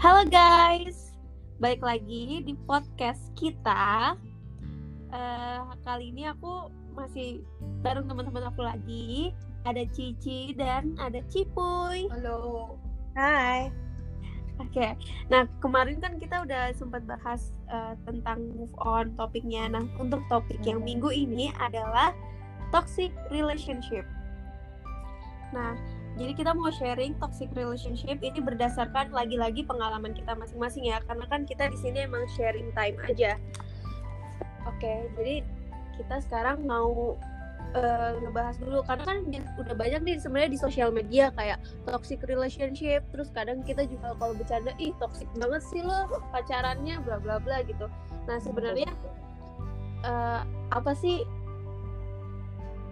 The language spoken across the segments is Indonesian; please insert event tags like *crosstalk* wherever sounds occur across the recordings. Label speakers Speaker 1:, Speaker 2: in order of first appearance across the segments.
Speaker 1: Halo guys, balik lagi di podcast kita. Uh, kali ini aku masih bareng teman-teman aku lagi. Ada Cici dan ada Cipuy.
Speaker 2: Halo.
Speaker 3: Hai.
Speaker 1: Oke, okay. nah kemarin kan kita udah sempat bahas uh, tentang move on topiknya. Nah untuk topik yang minggu ini adalah toxic relationship. Nah jadi kita mau sharing toxic relationship ini berdasarkan lagi-lagi pengalaman kita masing-masing ya, karena kan kita di sini emang sharing time aja. Oke, okay, jadi kita sekarang mau uh, ngebahas dulu karena kan udah banyak nih sebenarnya di sosial media kayak toxic relationship, terus kadang kita juga kalau bercanda ih toxic banget sih lo pacarannya bla bla bla gitu. Nah sebenarnya uh, apa sih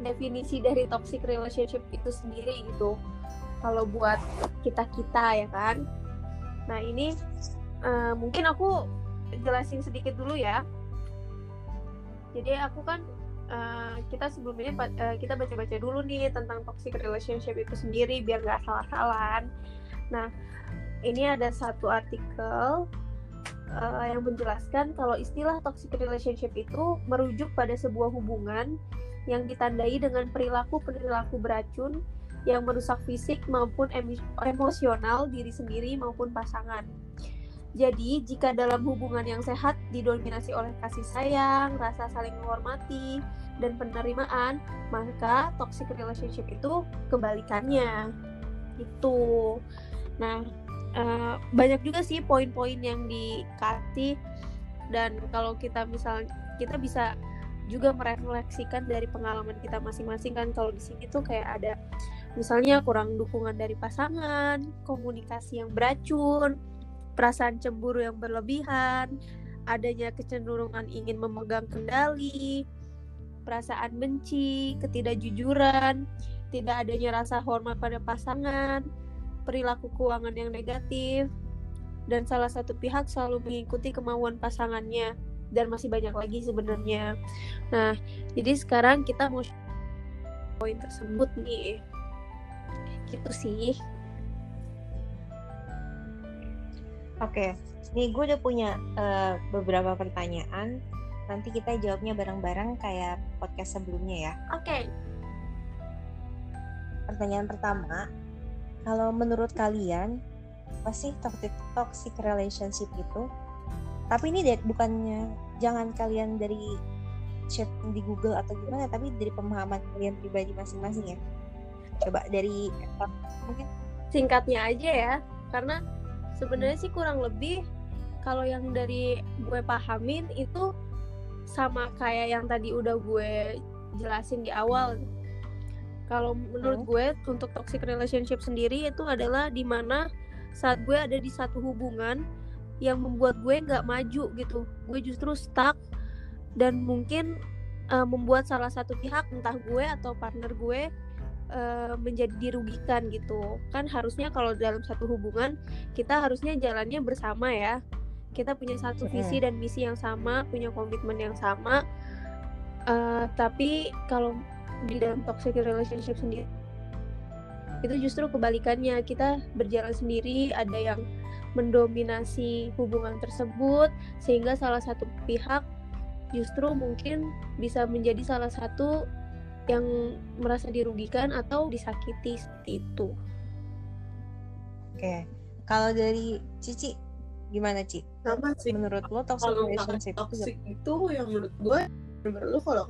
Speaker 1: definisi dari toxic relationship itu sendiri gitu kalau buat kita kita ya kan? Nah ini uh, mungkin aku jelasin sedikit dulu ya. Jadi aku kan uh, kita sebelumnya uh, kita baca-baca dulu nih tentang toxic relationship itu sendiri biar nggak salah-salahan. Nah ini ada satu artikel uh, yang menjelaskan kalau istilah toxic relationship itu merujuk pada sebuah hubungan yang ditandai dengan perilaku-perilaku beracun yang merusak fisik maupun emosional diri sendiri maupun pasangan. Jadi, jika dalam hubungan yang sehat didominasi oleh kasih sayang, rasa saling menghormati, dan penerimaan, maka toxic relationship itu kebalikannya. Itu. Nah, uh, banyak juga sih poin-poin yang dikasih dan kalau kita misalnya kita bisa juga merefleksikan dari pengalaman kita masing-masing kan kalau di sini tuh kayak ada misalnya kurang dukungan dari pasangan, komunikasi yang beracun, perasaan cemburu yang berlebihan, adanya kecenderungan ingin memegang kendali, perasaan benci, ketidakjujuran, tidak adanya rasa hormat pada pasangan, perilaku keuangan yang negatif, dan salah satu pihak selalu mengikuti kemauan pasangannya dan masih banyak lagi sebenarnya. Nah, jadi sekarang kita mau poin tersebut nih. Gitu sih.
Speaker 3: Oke, nih gue udah punya uh, beberapa pertanyaan. Nanti kita jawabnya bareng-bareng kayak podcast sebelumnya ya.
Speaker 1: Oke. Okay.
Speaker 3: Pertanyaan pertama, kalau menurut kalian apa sih toxic toxic relationship itu? tapi ini dari, bukannya jangan kalian dari chat di Google atau gimana tapi dari pemahaman kalian pribadi masing-masing ya coba dari
Speaker 1: mungkin singkatnya aja ya. Karena sebenarnya sih kurang lebih kalau yang dari gue pahamin itu sama kayak yang tadi udah gue jelasin di awal. Kalau menurut hmm. gue untuk toxic relationship sendiri itu adalah di mana saat gue ada di satu hubungan yang membuat gue nggak maju gitu. Gue justru stuck dan mungkin uh, membuat salah satu pihak entah gue atau partner gue uh, menjadi dirugikan gitu. Kan harusnya kalau dalam satu hubungan kita harusnya jalannya bersama ya. Kita punya satu visi dan misi yang sama punya komitmen yang sama. Uh, tapi kalau di dalam toxic relationship sendiri itu justru kebalikannya. Kita berjalan sendiri ada yang mendominasi hubungan tersebut sehingga salah satu pihak justru mungkin bisa menjadi salah satu yang merasa dirugikan atau disakiti seperti itu.
Speaker 3: Oke, kalau dari Cici gimana Ci?
Speaker 2: Sama sih.
Speaker 3: Menurut lo toxic kalau relationship
Speaker 2: toxic itu, itu yang menurut gue, menurut lo kalau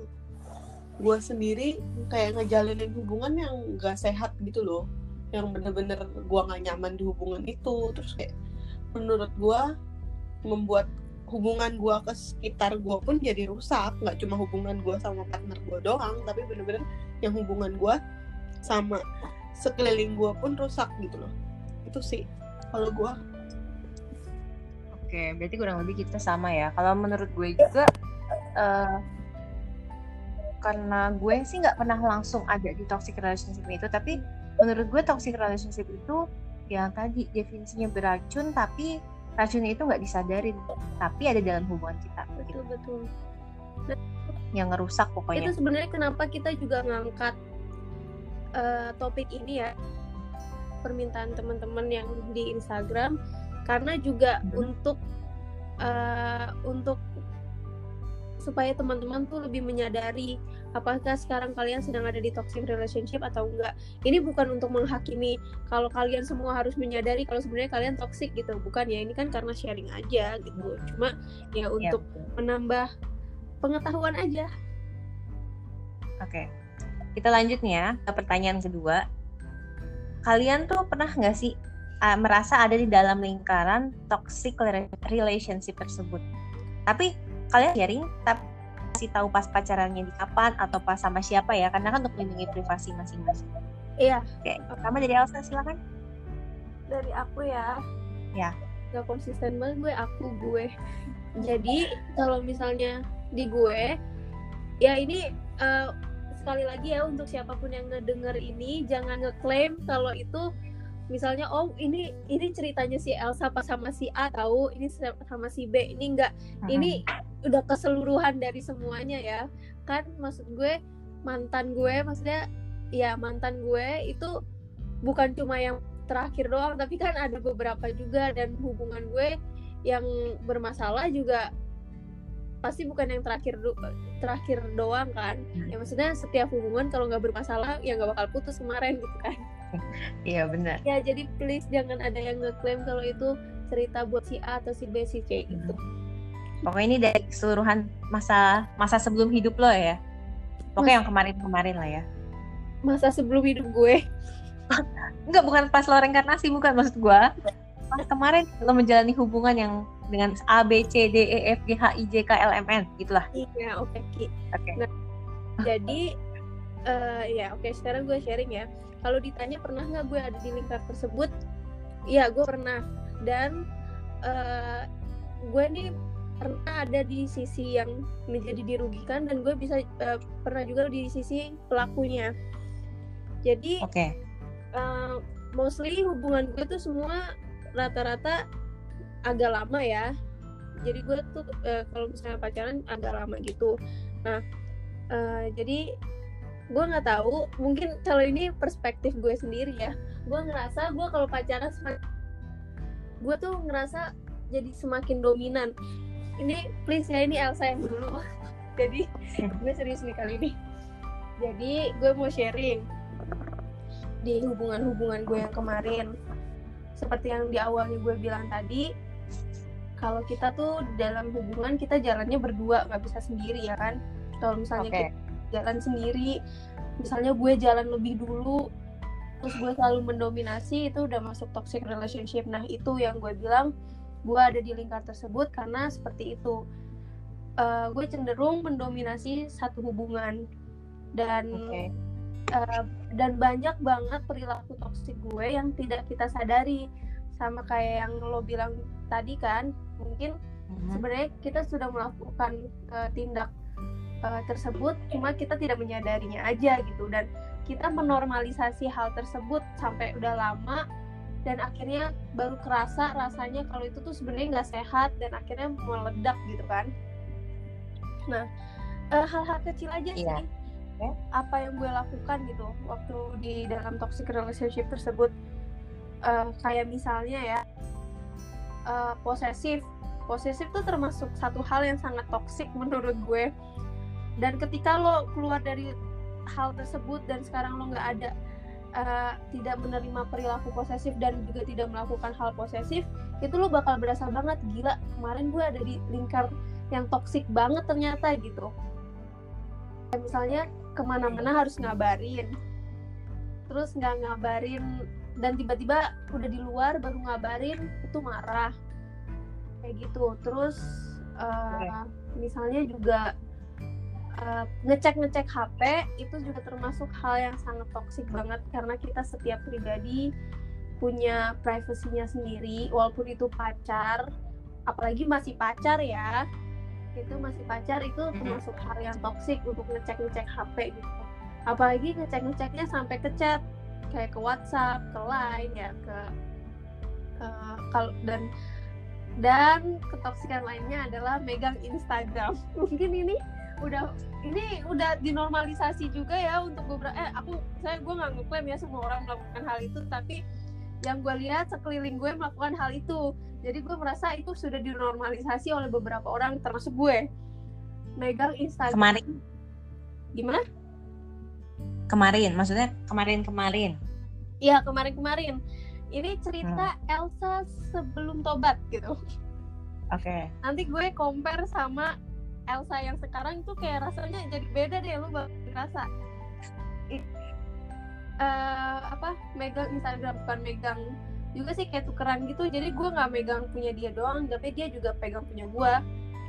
Speaker 2: gue sendiri kayak ngejalinin hubungan yang gak sehat gitu loh, yang bener-bener gue gak nyaman di hubungan itu, terus kayak menurut gue membuat hubungan gue ke sekitar gue pun jadi rusak. Nggak cuma hubungan gue sama partner gue doang tapi bener-bener yang hubungan gue sama sekeliling gue pun rusak gitu loh. Itu sih kalau gue
Speaker 3: oke berarti kurang lebih kita sama ya. Kalau menurut gue juga uh, karena gue sih nggak pernah langsung ada di toxic relationship itu tapi menurut gue toxic relationship itu yang tadi definisinya beracun tapi racunnya itu nggak disadarin tapi ada dalam hubungan kita
Speaker 1: betul betul.
Speaker 3: Yang ngerusak pokoknya.
Speaker 1: itu sebenarnya kenapa kita juga ngangkat uh, topik ini ya permintaan teman-teman yang di Instagram karena juga
Speaker 3: Hmm.
Speaker 1: untuk uh, untuk supaya teman-teman tuh lebih menyadari apakah sekarang kalian sedang ada di toxic relationship atau enggak. Ini bukan untuk menghakimi kalau kalian semua harus menyadari kalau sebenarnya kalian toxic gitu, bukan ya. Ini kan karena sharing aja gitu. Cuma ya
Speaker 3: Iya,
Speaker 1: untuk
Speaker 3: betul.
Speaker 1: menambah pengetahuan aja.
Speaker 3: Oke. Kita lanjut nih ya ke pertanyaan kedua. Kalian tuh pernah nggak sih uh, merasa ada di dalam lingkaran toxic rela- relationship tersebut? Tapi kalian sharing tapi kasih tahu pas pacarannya di kapan atau pas sama siapa ya? Karena kan untuk melindungi privasi masing-masing.
Speaker 1: Iya,
Speaker 3: Oke, pertama dari Elsa silakan.
Speaker 1: dari aku ya.
Speaker 3: Ya.
Speaker 1: Gak konsisten banget gue aku gue. Jadi kalau misalnya di gue, ya ini eh, sekali lagi ya untuk siapa pun yang ngedenger ini jangan ngeklaim kalau itu misalnya oh ini ini ceritanya si Elsa pas sama si A tahu ini sama si B ini enggak ini udah keseluruhan dari semuanya ya. Kan maksud gue mantan gue maksudnya ya mantan gue itu bukan cuma yang terakhir doang tapi kan ada beberapa juga dan hubungan gue yang bermasalah juga pasti bukan yang terakhir do- terakhir doang kan. Ya maksudnya setiap hubungan kalau nggak bermasalah ya nggak bakal putus kemarin gitu kan. *laughs*
Speaker 3: Iya benar.
Speaker 1: ya jadi please jangan ada yang ngeklaim kalau itu cerita buat si A atau si B si C gitu
Speaker 3: Pokoknya ini dari keseluruhan masa masa sebelum hidup lo ya. Pokoknya yang kemarin-kemarin lah ya.
Speaker 1: masa sebelum hidup gue *laughs*
Speaker 3: Enggak, bukan pas lo reinkarnasi, bukan maksud gua. Pas kemarin lo menjalani hubungan yang dengan A, B, C, D, E, F, G, H, I, J, K, L, M, N, gitulah.
Speaker 1: iya oke Ki
Speaker 3: Oke.
Speaker 1: jadi eh, ya oke sekarang gue sharing ya kalau ditanya pernah nggak gue ada di lingkar tersebut ya gue pernah dan eh, gue nih pernah ada di sisi yang menjadi dirugikan dan gue bisa eh, pernah juga di sisi pelakunya. Jadi
Speaker 3: Oke.
Speaker 1: eh, mostly hubungan gue tuh semua rata-rata agak lama ya. Jadi gue tuh eh, kalau misalnya pacaran agak lama gitu. Nah eh, jadi gue nggak tahu mungkin kalau ini perspektif gue sendiri ya. Gue ngerasa gue kalau pacaran gue tuh ngerasa jadi semakin dominan ini please ya ini Elsa yang dulu. *laughs* Jadi gue serius nih kali ini. Jadi gue mau sharing di hubungan-hubungan gue yang kemarin. Seperti yang di awalnya gue bilang tadi kalau kita tuh dalam hubungan kita jalannya berdua nggak bisa sendiri ya kan? Kalau misalnya
Speaker 3: Oke.
Speaker 1: kita jalan sendiri misalnya gue jalan lebih dulu terus gue selalu mendominasi itu udah masuk toxic relationship. Nah itu yang gue bilang gue ada di lingkar tersebut karena seperti itu Eh, gue cenderung mendominasi satu hubungan dan
Speaker 3: Oke.
Speaker 1: Uh, dan banyak banget perilaku toksik gue yang tidak kita sadari sama kayak yang lo bilang tadi kan mungkin
Speaker 3: Mhm.
Speaker 1: sebenarnya kita sudah melakukan uh, tindak uh, tersebut cuma kita tidak menyadarinya aja gitu dan kita menormalisasi hal tersebut sampai udah lama dan akhirnya baru kerasa rasanya kalau itu tuh sebenarnya nggak sehat dan akhirnya meledak gitu kan. Nah uh, hal-hal kecil aja
Speaker 3: Iya.
Speaker 1: sih apa yang gue lakukan gitu waktu di dalam toxic relationship tersebut. Eh, kayak misalnya ya eh, posesif. Posesif tuh termasuk satu hal yang sangat toksik menurut gue. Dan ketika lo keluar dari hal tersebut dan sekarang lo nggak ada eh, tidak menerima perilaku posesif dan juga tidak melakukan hal posesif itu lo bakal berasa banget gila kemarin gue ada di lingkar yang toksik banget ternyata gitu. Kayak misalnya ke mana-mana harus ngabarin. Terus nggak ngabarin dan tiba-tiba udah di luar baru ngabarin itu marah. Kayak gitu. Terus eh, misalnya juga eh, ngecek-ngecek HP itu juga termasuk hal yang sangat toksik banget karena kita setiap pribadi punya privasinya sendiri walaupun itu pacar apalagi masih pacar ya. Itu masih pacar itu termasuk hal yang toksik untuk ngecek-ngecek HP gitu. Apalagi ngecek-ngeceknya sampai ke chat kayak ke WhatsApp, ke Line ya ke eh, kalau dan dan ketoksikan lainnya adalah megang Instagram. *laughs* Mungkin ini udah ini udah dinormalisasi juga ya untuk beberapa eh aku saya gue nggak ngeklaim ya semua orang melakukan hal itu tapi yang gue lihat sekeliling gue melakukan hal itu. Jadi gue merasa itu sudah dinormalisasi oleh beberapa orang termasuk gue. Megang Instagram.
Speaker 3: Kemarin.
Speaker 1: Gimana?
Speaker 3: Kemarin, maksudnya kemarin-kemarin.
Speaker 1: Iya kemarin-kemarin. Ini cerita Elsa sebelum tobat gitu.
Speaker 3: Oke.
Speaker 1: nanti gue compare sama Elsa yang sekarang itu kayak rasanya jadi beda deh lu bakal ngerasa. Eh, apa megang Instagram bukan megang juga sih kayak tukeran gitu. Jadi gue nggak megang punya dia doang tapi dia juga pegang punya gue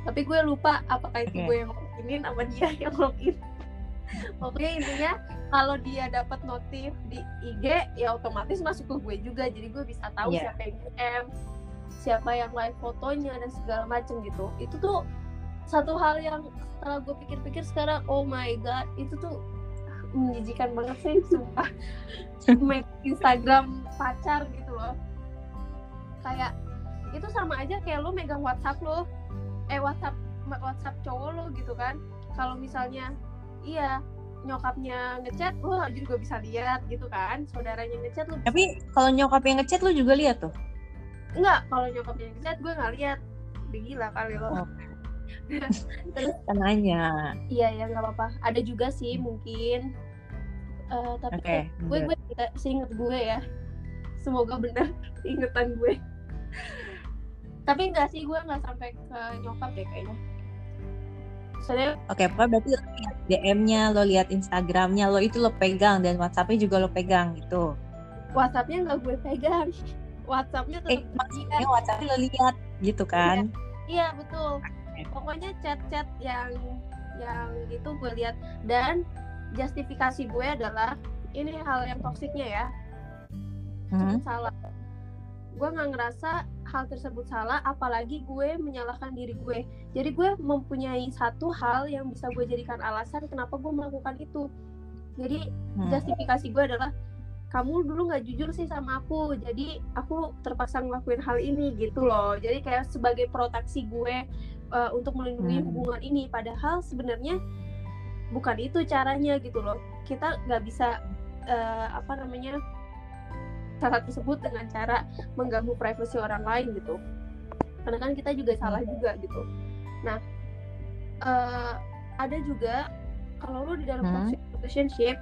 Speaker 1: tapi gue lupa apakah itu gue yang loginin sama dia *laughs* yang login. Pokoknya intinya kalau dia dapat notif di IG ya otomatis masuk ke gue juga. Jadi gue bisa tahu
Speaker 3: Iya.
Speaker 1: siapa yang DM siapa yang live fotonya dan segala macem gitu. Itu tuh satu hal yang setelah gue pikir-pikir sekarang oh my god itu tuh menjijikan banget sih sumpah *laughs* Make Instagram pacar gitu loh kayak itu sama aja kayak lo megang WhatsApp lo eh WhatsApp WhatsApp cowok lo gitu kan kalau misalnya iya nyokapnya ngechat lo juga bisa lihat gitu kan saudaranya ngechat lo
Speaker 3: Tapi kalau nyokap yang ngechat lu juga lihat tuh.
Speaker 1: Enggak, kalau nyokapnya ngechat gue nggak lihat. Gila kali lo.
Speaker 3: Oh. *laughs*
Speaker 1: Terus
Speaker 3: nanya.
Speaker 1: iya ya nggak apa-apa. Ada juga sih mungkin. Eh, tapi
Speaker 3: Oke.
Speaker 1: kayak gue gue seinget gue ya. Semoga benar *laughs* ingetan gue. tapi enggak sih gue nggak sampai ke nyokap deh kayaknya. Soalnya
Speaker 3: Oke, pokoknya berarti DM-nya, lo lihat Instagram-nya, lo itu lo pegang dan WhatsApp-nya juga lo pegang gitu.
Speaker 1: WhatsApp-nya nggak gue pegang. *laughs* WhatsApp-nya
Speaker 3: Eh,
Speaker 1: tetap
Speaker 3: maksudnya
Speaker 1: dia.
Speaker 3: WhatsApp-nya lo lihat gitu kan?
Speaker 1: Iya betul. Pokoknya chat-chat yang yang itu gue lihat dan justifikasi gue adalah ini hal yang toksiknya ya
Speaker 3: Hmm.
Speaker 1: salah. Gue nggak ngerasa hal tersebut salah, apalagi gue menyalahkan diri gue. Jadi gue mempunyai satu hal yang bisa gue jadikan alasan kenapa gue melakukan itu. Jadi
Speaker 3: Hmm.
Speaker 1: justifikasi gue adalah kamu dulu nggak jujur sih sama aku jadi aku terpaksa ngelakuin hal ini gitu loh jadi kayak sebagai proteksi gue uh, untuk melindungi
Speaker 3: Hmm.
Speaker 1: hubungan ini. Padahal sebenarnya bukan itu caranya gitu loh. Kita nggak bisa uh, apa namanya cara tersebut dengan cara mengganggu privasi orang lain gitu. Karena kan kita juga salah juga gitu. Nah uh, ada juga kalau lu di dalam
Speaker 3: Hmm.
Speaker 1: toxic relationship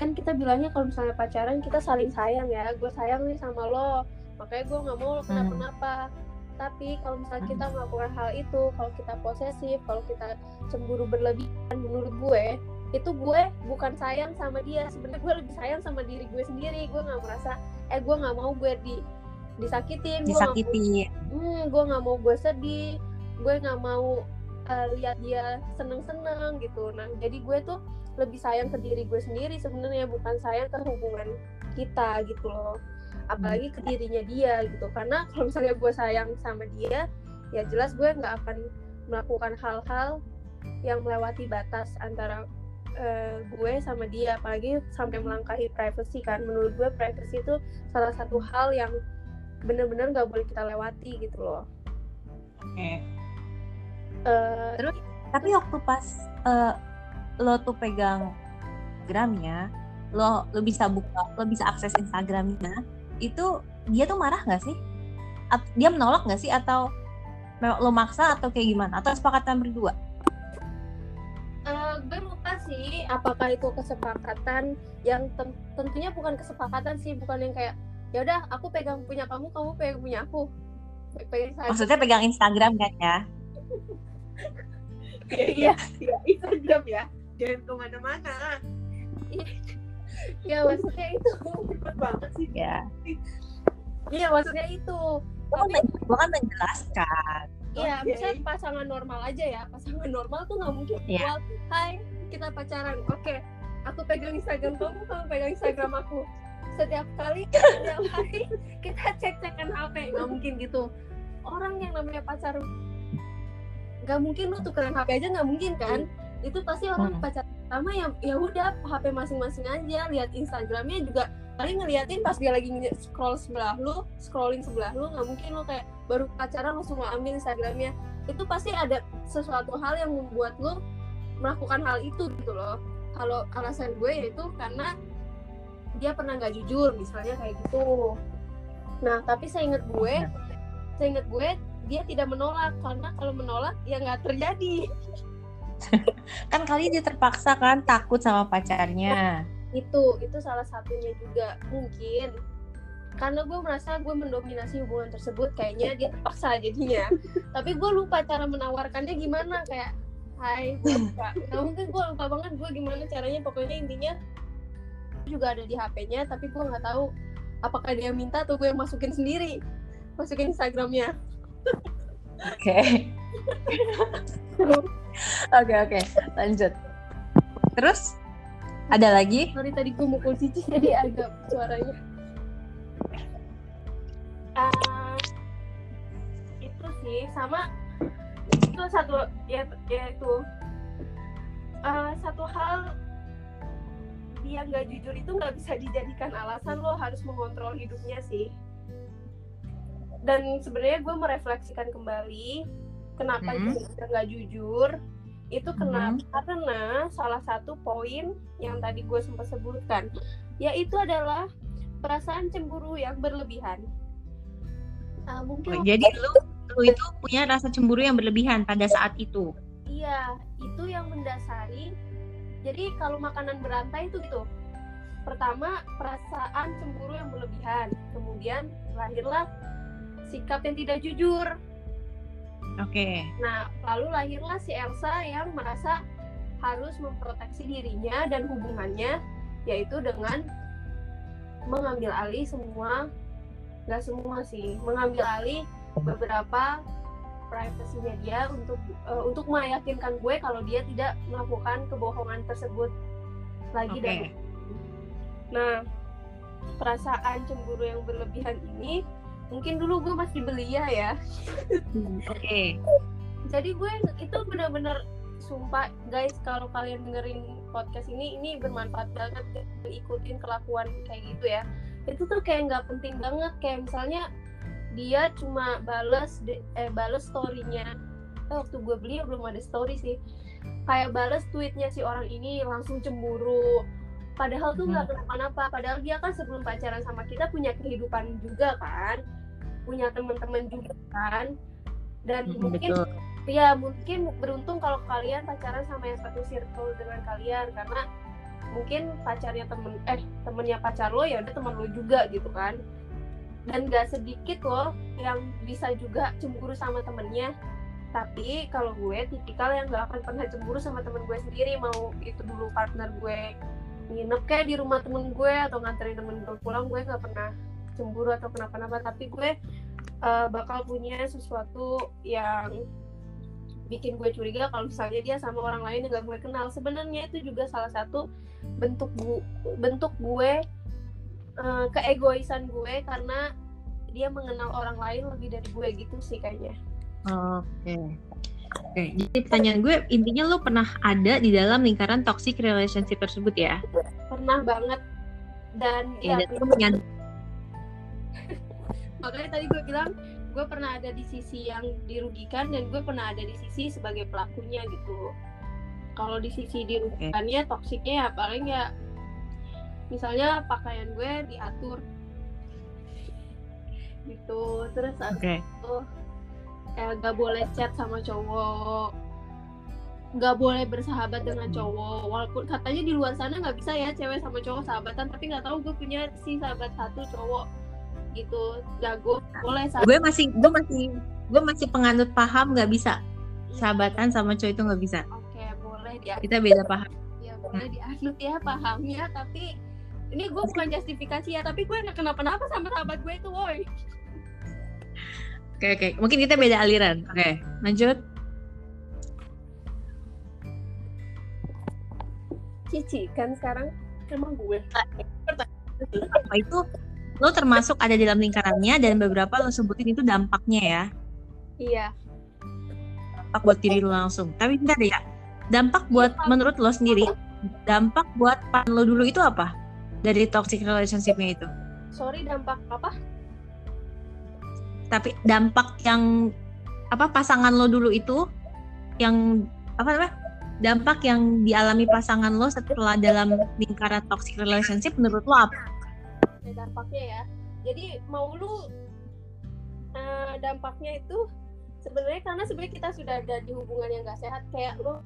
Speaker 1: kan kita bilangnya kalau misalnya pacaran kita saling sayang ya. Gue sayang nih sama lo makanya gue nggak mau lo kenapa-napa tapi kalau misalnya kita melakukan hal itu kalau kita posesif kalau kita cemburu berlebihan menurut gue itu gue bukan sayang sama dia. Sebenarnya gue lebih sayang sama diri gue sendiri. Gue nggak merasa eh gue nggak mau gue di disakitin gue
Speaker 3: Disakiti.
Speaker 1: hmm, gue nggak mau gue sedih. Gue nggak mau uh, lihat dia seneng-seneng gitu. Nah jadi gue tuh lebih sayang ke diri gue sendiri sebenarnya bukan sayang ke hubungan kita gitu loh apalagi ke dirinya dia gitu. Karena kalau misalnya gue sayang sama dia ya jelas gue nggak akan melakukan hal-hal yang melewati batas antara uh, gue sama dia. Apalagi sampai melangkahi privacy kan. Menurut gue privacy itu salah satu hal yang bener-bener nggak boleh kita lewati gitu loh.
Speaker 3: Oke.
Speaker 1: Eh,
Speaker 3: Tapi waktu pas eh, lo tuh pegang Instagramnya, lo lo bisa buka, lo bisa akses Instagramnya, itu dia tuh marah nggak sih? At- dia menolak nggak sih atau lo maksa atau kayak gimana? Atau sepakatan berdua?
Speaker 1: eh, gue lupa sih apakah itu kesepakatan yang ten- tentunya bukan kesepakatan sih bukan yang kayak ya udah aku pegang punya kamu kamu pegang punya aku Pe- pegang
Speaker 3: Maksudnya pegang Instagram kan ya?
Speaker 2: Iya, iya, Instagram ya. Jangan ke mana-mana.
Speaker 1: Ya maksudnya itu
Speaker 2: Cepet banget sih.
Speaker 3: Ya.
Speaker 1: iya maksudnya itu
Speaker 3: Lo kan, men- lo kan menjelaskan.
Speaker 1: Iya,
Speaker 2: Oke.
Speaker 1: misalnya pasangan normal aja ya. Pasangan normal tuh nggak mungkin
Speaker 3: Iya.
Speaker 1: jual, Hai, kita pacaran. Oke, aku pegang Instagram kamu, kamu pegang Instagram aku. Setiap kali, setiap hari kita cek-cekan HP. Nggak mungkin gitu. Orang yang namanya pacar, nggak mungkin lu tukeran HP aja nggak mungkin kan? Itu pasti orang
Speaker 3: Hmm.
Speaker 1: pacar pertama ya ya udah HP masing-masing aja. Lihat Instagramnya juga paling ngeliatin pas dia lagi scroll sebelah lu, scrolling sebelah lu, nggak mungkin lu kayak baru pacaran langsung mau ambil Instagramnya. Itu pasti ada sesuatu hal yang membuat lo melakukan hal itu gitu loh. Kalau alasan gue yaitu karena dia pernah nggak jujur misalnya kayak gitu. Nah tapi saya ingat gue saya ingat gue dia tidak menolak karena kalau menolak ya nggak terjadi *laughs*
Speaker 3: kan kali dia terpaksa kan takut sama pacarnya.
Speaker 1: Itu itu salah satunya juga. Mungkin. Karena gue merasa gue mendominasi hubungan tersebut kayaknya dia terpaksa jadinya. *laughs* Tapi gue lupa cara menawarkannya gimana kayak hai gue lupa. Nggak mungkin gue lupa banget gue gimana caranya. Pokoknya intinya juga ada di HP-nya tapi gue nggak tahu apakah dia minta atau gue yang masukin sendiri masukin Instagramnya.
Speaker 3: Oke oke oke. Lanjut. Terus ada lagi?
Speaker 1: Sorry tadi gue mukul cici jadi agak suaranya. Ah, itu sih sama itu satu ya, ya itu Ah, satu hal dia nggak jujur itu nggak bisa dijadikan alasan lo harus mengontrol hidupnya sih. Dan sebenarnya gue merefleksikan kembali kenapa
Speaker 3: Mhm.
Speaker 1: dia nggak jujur itu kenapa karena salah satu poin yang tadi gue sempat sebutkan yaitu adalah perasaan cemburu yang berlebihan Ah, mungkin
Speaker 3: Oh, jadi lu lu itu punya rasa cemburu yang berlebihan pada saat itu
Speaker 1: Iya, itu yang mendasari. Jadi kalau makanan berantai itu gitu. Pertama, perasaan cemburu yang berlebihan. Kemudian lahirlah sikap yang tidak jujur.
Speaker 3: Oke
Speaker 1: Nah, lalu lahirlah si Elsa yang merasa harus memproteksi dirinya dan hubungannya yaitu dengan mengambil alih semua nggak semua sih mengambil alih beberapa privasinya dia untuk eh, untuk meyakinkan gue kalau dia tidak melakukan kebohongan tersebut lagi
Speaker 3: Oke.
Speaker 1: dan nah perasaan cemburu yang berlebihan ini mungkin dulu gue masih belia ya
Speaker 3: oke.
Speaker 1: Jadi gue itu benar-benar sumpah guys kalau kalian dengerin podcast ini ini bermanfaat banget ikutin kelakuan kayak gitu ya. Itu tuh kayak nggak penting banget kayak misalnya dia cuma bales eh bales storynya. Eh, waktu gue beli belum ada story sih. Kayak bales tweetnya si orang ini langsung cemburu. Padahal tuh nggak kenapa-napa padahal dia kan sebelum pacaran sama kita punya kehidupan juga kan punya teman-teman juga kan. Dan mungkin
Speaker 3: betul.
Speaker 1: ya mungkin beruntung kalau kalian pacaran sama yang satu circle dengan kalian karena mungkin pacarnya temen eh temennya pacar lo ya udah teman lo juga gitu kan. Dan gak sedikit loh yang bisa juga cemburu sama temennya. Tapi kalau gue tipikal yang gak akan pernah cemburu sama temen gue sendiri mau itu dulu partner gue nginep kayak di rumah temen gue atau nganterin temen gue pulang gue gak pernah cemburu atau kenapa-napa tapi gue eh, bakal punya sesuatu yang bikin gue curiga kalau misalnya dia sama orang lain yang gak gue kenal sebenarnya itu juga salah satu bentuk gu bentuk gue eh, keegoisan gue karena dia mengenal orang lain lebih dari gue gitu sih kayaknya
Speaker 3: Oke. Oke, jadi pertanyaan gue intinya lu pernah ada di dalam lingkaran toxic relationship tersebut ya?
Speaker 1: pernah banget dan
Speaker 3: Ya,
Speaker 1: ya,
Speaker 3: dan menyadari
Speaker 1: makanya tadi gue bilang gue pernah ada di sisi yang dirugikan dan gue pernah ada di sisi sebagai pelakunya gitu. Kalau di sisi dirugikannya toksiknya ya paling ya misalnya pakaian gue diatur. Gitu terus
Speaker 3: Oke.
Speaker 1: itu eh, gak boleh chat sama cowok. Gak boleh bersahabat dengan cowok walaupun katanya di luar sana nggak bisa ya cewek sama cowok sahabatan tapi nggak tahu gue punya si sahabat satu cowok gitu jago boleh sahabat
Speaker 3: Gue masih gue masih gue masih penganut paham nggak bisa sahabatan sama cowok itu nggak bisa.
Speaker 1: oke boleh dia
Speaker 3: Kita beda paham.
Speaker 1: ya boleh dianut ya pahamnya tapi ini gue bukan justifikasi ya tapi gue nggak kenapa-napa sama sahabat gue itu woi
Speaker 3: Oke oke. Mungkin kita beda aliran. Oke. Lanjut.
Speaker 1: cici kan sekarang emang gue
Speaker 3: Apa itu lo termasuk ada dalam lingkarannya dan beberapa lo sebutin itu dampaknya ya.
Speaker 1: iya
Speaker 3: Dampak buat diri lo langsung. Tapi bentar ya. Dampak buat menurut lo sendiri. Dampak buat pan lo dulu itu apa? Dari toxic relationship-nya itu.
Speaker 1: sorry dampak apa
Speaker 3: tapi dampak yang apa pasangan lo dulu itu yang apa namanya dampak yang dialami pasangan lo setelah dalam lingkaran toxic relationship menurut lo apa?
Speaker 1: Ya, dampaknya ya. Jadi mau lu uh, dampaknya itu sebenarnya karena sebenarnya kita sudah ada di hubungan yang gak sehat kayak lu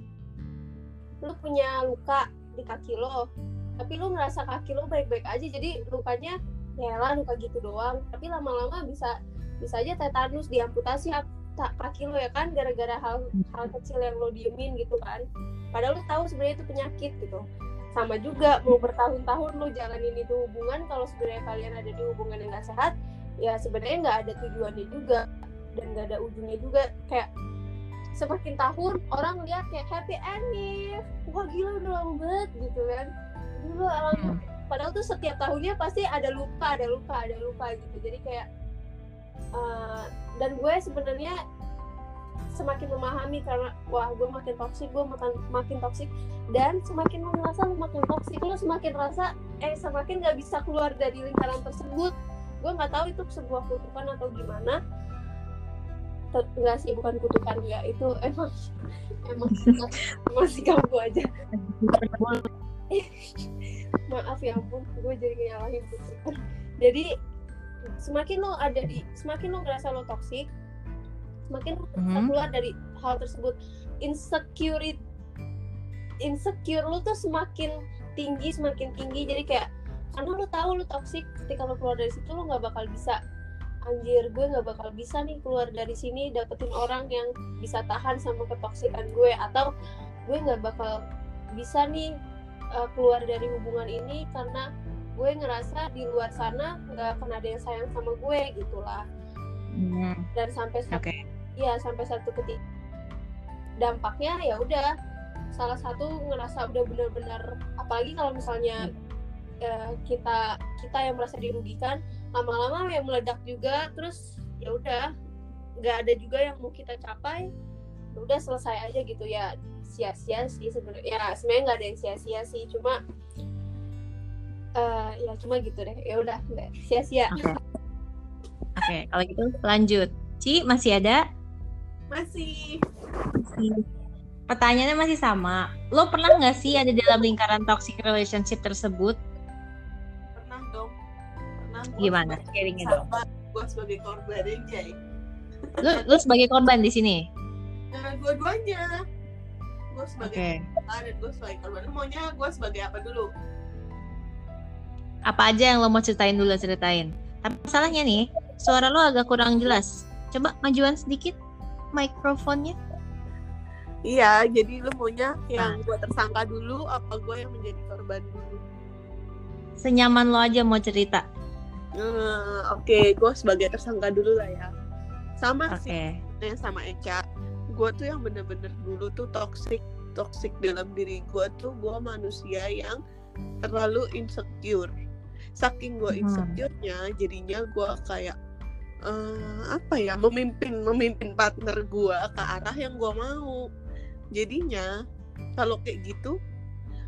Speaker 1: lu punya luka di kaki lo tapi lu ngerasa kaki lo baik-baik aja jadi lukanya ya luka gitu doang. Tapi lama-lama bisa bisa aja tetanus diamputasi tak kaki lo ya kan gara-gara hal hal kecil yang lo diemin gitu kan. Padahal lo tahu sebenarnya itu penyakit gitu sama juga mau bertahun-tahun lo jalanin itu hubungan kalau sebenarnya kalian ada di hubungan yang gak sehat ya sebenarnya nggak ada tujuannya juga dan gak ada ujungnya juga. Kayak semakin tahun orang lihat kayak happy ending. Wah gila udah lama banget gitu kan. Dulu alami padahal tuh setiap tahunnya pasti ada luka ada luka ada luka gitu. Jadi kayak uh, dan gue sebenarnya semakin memahami karena wah gue makin toksik gue makin makin toksik dan semakin merasa lu makin toksik lu semakin rasa eh semakin gak bisa keluar dari lingkaran tersebut. Gue nggak tahu itu sebuah kutukan atau gimana. Enggak sih bukan kutukan ya itu emang *laughs* emang masih kamu aja. *laughs* Maaf ya ampun gue jadi nyalahin kutukan. Jadi semakin lo ada di semakin lo ngerasa lo toksik semakin lo mm-hmm. keluar dari hal tersebut insecurity insecure lo tuh semakin tinggi semakin tinggi jadi kayak karena lo tahu lo toksik ketika lo keluar dari situ lo nggak bakal bisa anjir gue nggak bakal bisa nih keluar dari sini dapetin orang yang bisa tahan sama ketoksikan gue atau gue nggak bakal bisa nih uh, keluar dari hubungan ini karena gue ngerasa di luar sana nggak akan ada yang sayang sama gue gitulah hmm. dan sampai okay. Ya sampai satu ketik. Dampaknya ya udah salah satu ngerasa udah benar-benar apalagi kalau misalnya uh, kita kita yang merasa dirugikan lama-lama yang meledak juga terus ya udah nggak ada juga yang mau kita capai ya udah selesai aja gitu ya. Sia-sia sih sebenarnya ya sebenarnya nggak ada yang sia-sia sih cuma uh, ya cuma gitu deh ya udah nggak sia-sia. Oke. Okay.
Speaker 3: okay, kalau gitu lanjut. Ci masih ada
Speaker 2: masih.
Speaker 3: Masih pertanyaannya masih sama. Lo pernah nggak sih ada dalam lingkaran toxic relationship tersebut?
Speaker 2: Pernah dong. Pernah
Speaker 3: gimana? sharingnya dong.
Speaker 2: gue sebagai korban aja
Speaker 3: lo lo sebagai korban di sini?
Speaker 2: Nah, dua-duanya. Gue sebagai okay. dan gue sebagai korban. Maunya gue sebagai apa dulu?
Speaker 3: Apa aja yang lo mau ceritain dulu ceritain. Tapi masalahnya nih suara lo agak kurang jelas. Coba majuan sedikit mikrofonnya
Speaker 2: iya jadi lo maunya yang nah. gue tersangka dulu apa gue yang menjadi korban dulu
Speaker 3: senyaman lo aja mau cerita
Speaker 2: hmm, oke okay. gue sebagai tersangka dulu lah ya sama okay. sih sama Eca gue tuh yang bener-bener dulu tuh toxic toxic dalam diri gue tuh gue manusia yang terlalu insecure saking gue hmm. insecure-nya jadinya gue kayak uh, apa ya memimpin memimpin partner gue ke arah yang gue mau. Jadinya kalau kayak gitu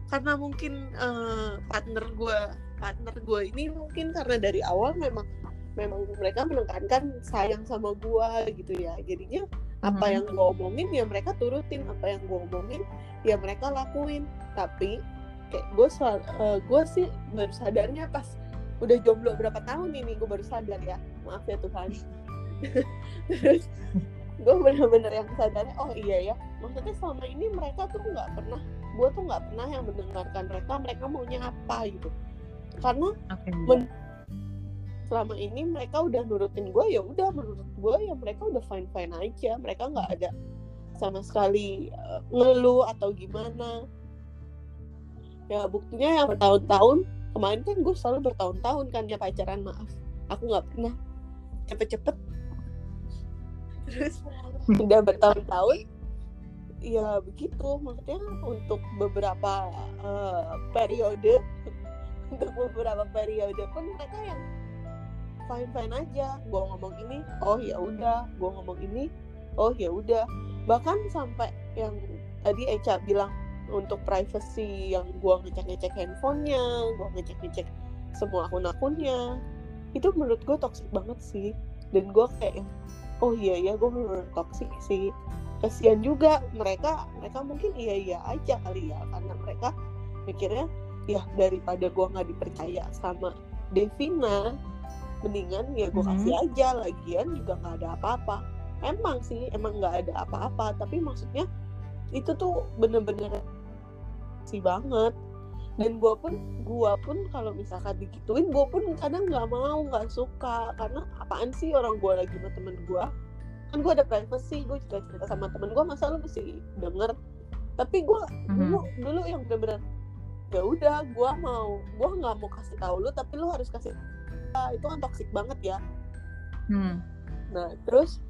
Speaker 2: karena mungkin uh, partner gue partner gue ini mungkin karena dari awal memang memang mereka menekankan sayang sama gue gitu ya. Jadinya apa hmm. yang gue omongin ya mereka turutin. Apa yang gue omongin ya mereka lakuin. Tapi kayak gue uh, eh, gue sih baru sadarnya pas udah jomblo berapa tahun ini gue baru sadar ya. Maaf ya Tuhan. *laughs* Terus gue bener-bener yang sadarnya oh iya ya. Maksudnya selama ini mereka tuh nggak pernah gue tuh nggak pernah yang mendengarkan mereka mereka maunya apa gitu. Karena okay. men- selama ini mereka udah nurutin gue ya udah menurut gue ya mereka udah fine fine aja. Mereka nggak ada sama sekali uh, ngeluh atau gimana. Ya buktinya yang bertahun-tahun kemarin kan gue selalu bertahun-tahun kan ya pacaran maaf. Aku nggak pernah. Cepet-cepet. Terus udah bertahun-tahun ya begitu. Maksudnya untuk beberapa uh, periode untuk beberapa periode pun mereka yang fine fine aja. Gue ngomong ini oh ya udah. Gue ngomong ini oh ya udah. Bahkan sampai yang tadi Eca bilang untuk privacy yang gua ngecek-ngecek handphonenya, gua ngecek-ngecek semua akun-akunnya, itu menurut gue toxic banget sih. Dan gue kayak, oh iya ya gue bener toxic sih. kasihan juga mereka mereka mungkin iya iya aja kali ya karena mereka mikirnya ya daripada gue nggak dipercaya sama Devina mendingan ya gue
Speaker 3: Mhm.
Speaker 2: kasih aja lagian juga nggak ada apa-apa emang sih emang nggak ada apa-apa tapi maksudnya itu tuh bener-bener sih banget. Dan gue pun gue pun kalau misalkan digituin gue pun kadang nggak mau nggak suka. Karena apaan sih orang gue lagi sama temen gue kan gue ada privacy gue cerita cerita sama temen gue masa lu mesti denger? Tapi gue dulu dulu yang bener-bener ya udah gue mau gue nggak mau kasih tahu lu tapi lu harus kasih Ah, itu kan toxic banget ya.
Speaker 3: Hmm.
Speaker 2: Nah, terus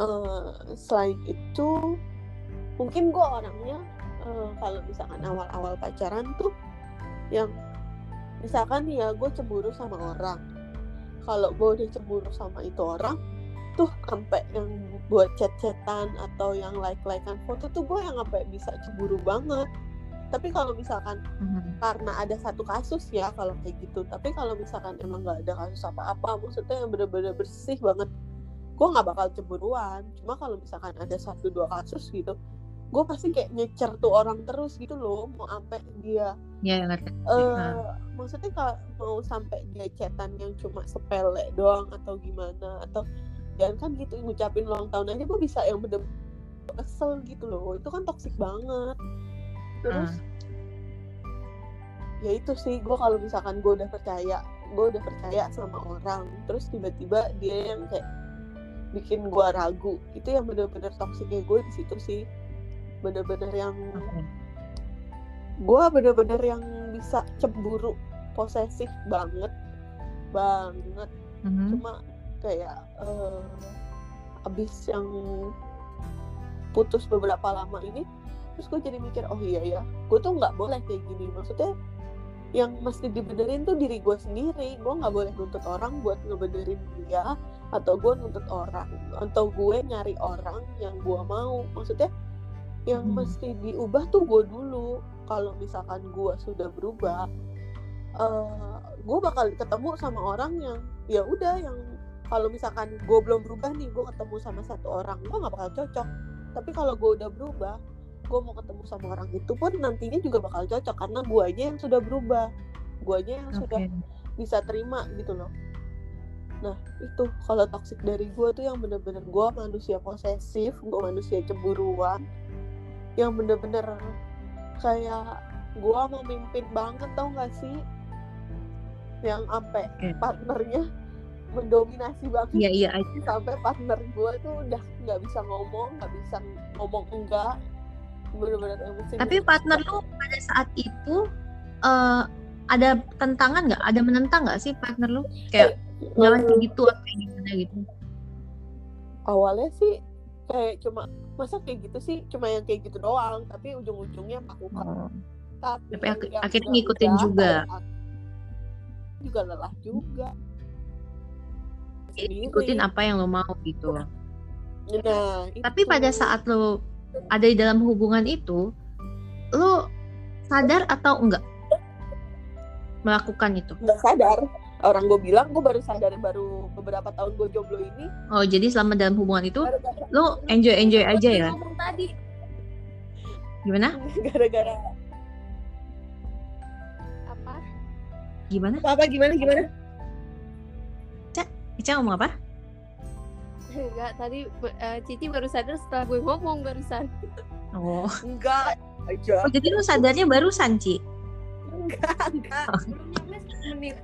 Speaker 2: eh, selain itu mungkin gue orangnya eh, kalau misalkan awal-awal pacaran tuh yang misalkan ya gue cemburu sama orang. Kalau gue udah cemburu sama itu orang tuh sampai yang buat chat-chatan atau yang like-likean foto tuh gue yang sampai bisa cemburu banget. Tapi kalau misalkan
Speaker 3: Mhm.
Speaker 2: karena ada satu kasus ya kalau kayak gitu tapi kalau misalkan emang nggak ada kasus apa-apa maksudnya yang bener-bener bersih banget gue nggak bakal cemburuan cuma kalau misalkan ada satu dua kasus gitu gue pasti kayak nyecer tuh orang terus gitu loh mau sampai dia
Speaker 3: Ya
Speaker 2: eh
Speaker 3: Ah.
Speaker 2: maksudnya kalau mau sampai dia chatan yang cuma sepele doang atau gimana atau jangan kan gitu ngucapin ulang tahun aja gue bisa yang bener kesel gitu loh itu kan toksik banget terus
Speaker 3: Ah.
Speaker 2: ya itu sih gue kalau misalkan gue udah percaya gue udah percaya sama orang terus tiba-tiba dia yang kayak bikin gue ragu itu yang bener-bener toksiknya gue di situ sih bener-bener yang gue bener-bener yang bisa cemburu posesif banget banget.
Speaker 3: Mhm.
Speaker 2: cuma kayak eh, abis yang putus beberapa lama ini terus gue jadi mikir oh iya ya gue tuh nggak boleh kayak gini. Maksudnya yang mesti dibenerin tuh diri gue sendiri. Gue nggak boleh nuntut orang buat ngebenerin dia atau gue nuntut orang atau gue nyari orang yang gue mau. Maksudnya yang
Speaker 3: Hmm.
Speaker 2: mesti diubah tuh gue dulu kalau misalkan gue sudah berubah eh gue bakal ketemu sama orang yang ya udah yang kalau misalkan gue belum berubah nih gue ketemu sama satu orang gue nggak bakal cocok tapi kalau gue udah berubah gue mau ketemu sama orang itu pun nantinya juga bakal cocok karena gue aja yang sudah berubah gue aja yang sudah
Speaker 3: Oke.
Speaker 2: bisa terima gitu loh nah itu kalau toxic dari gue tuh yang bener-bener gue manusia posesif gue manusia cemburuan yang bener-bener kayak gue mau mimpin banget tau gak sih yang sampai partnernya mendominasi banget
Speaker 3: Iya iya aja.
Speaker 2: sampai partner gue tuh udah nggak bisa ngomong nggak bisa ngomong enggak bener-bener emosi
Speaker 3: Tapi partner lu pada saat itu eh ada tentangan nggak? Ada menentang nggak sih partner lu? Kayak jangan kayak gitu atau kayak gimana gitu?
Speaker 2: awalnya sih kayak cuma masa kayak gitu sih cuma yang kayak gitu doang tapi ujung-ujungnya melakukan
Speaker 3: Oh.
Speaker 2: tapi,
Speaker 3: Tapi ak- akhirnya ngikutin juga.
Speaker 2: aku juga lelah juga
Speaker 3: Jadi ikutin apa yang lo mau gitu.
Speaker 2: nah
Speaker 3: Tapi
Speaker 2: itu.
Speaker 3: pada saat lo ada di dalam hubungan itu, lo sadar atau enggak melakukan itu?
Speaker 2: nggak sadar orang gue bilang gue baru sadar baru beberapa tahun gue jomblo ini
Speaker 3: Oh jadi selama dalam hubungan itu
Speaker 2: gara-gara
Speaker 3: lo enjoy enjoy aja ya?
Speaker 1: ngomong tadi
Speaker 3: Gimana? *laughs*
Speaker 2: gara-gara
Speaker 1: apa
Speaker 3: Gimana?
Speaker 2: apa gimana gimana
Speaker 3: Ica ngomong apa?
Speaker 1: enggak tadi eh, Cici baru sadar setelah gue ngomong barusan
Speaker 3: Oh,
Speaker 2: enggak aja
Speaker 3: oh jadi lo sadarnya barusan Ci?
Speaker 2: enggak enggak
Speaker 1: belum nyampe 10 menit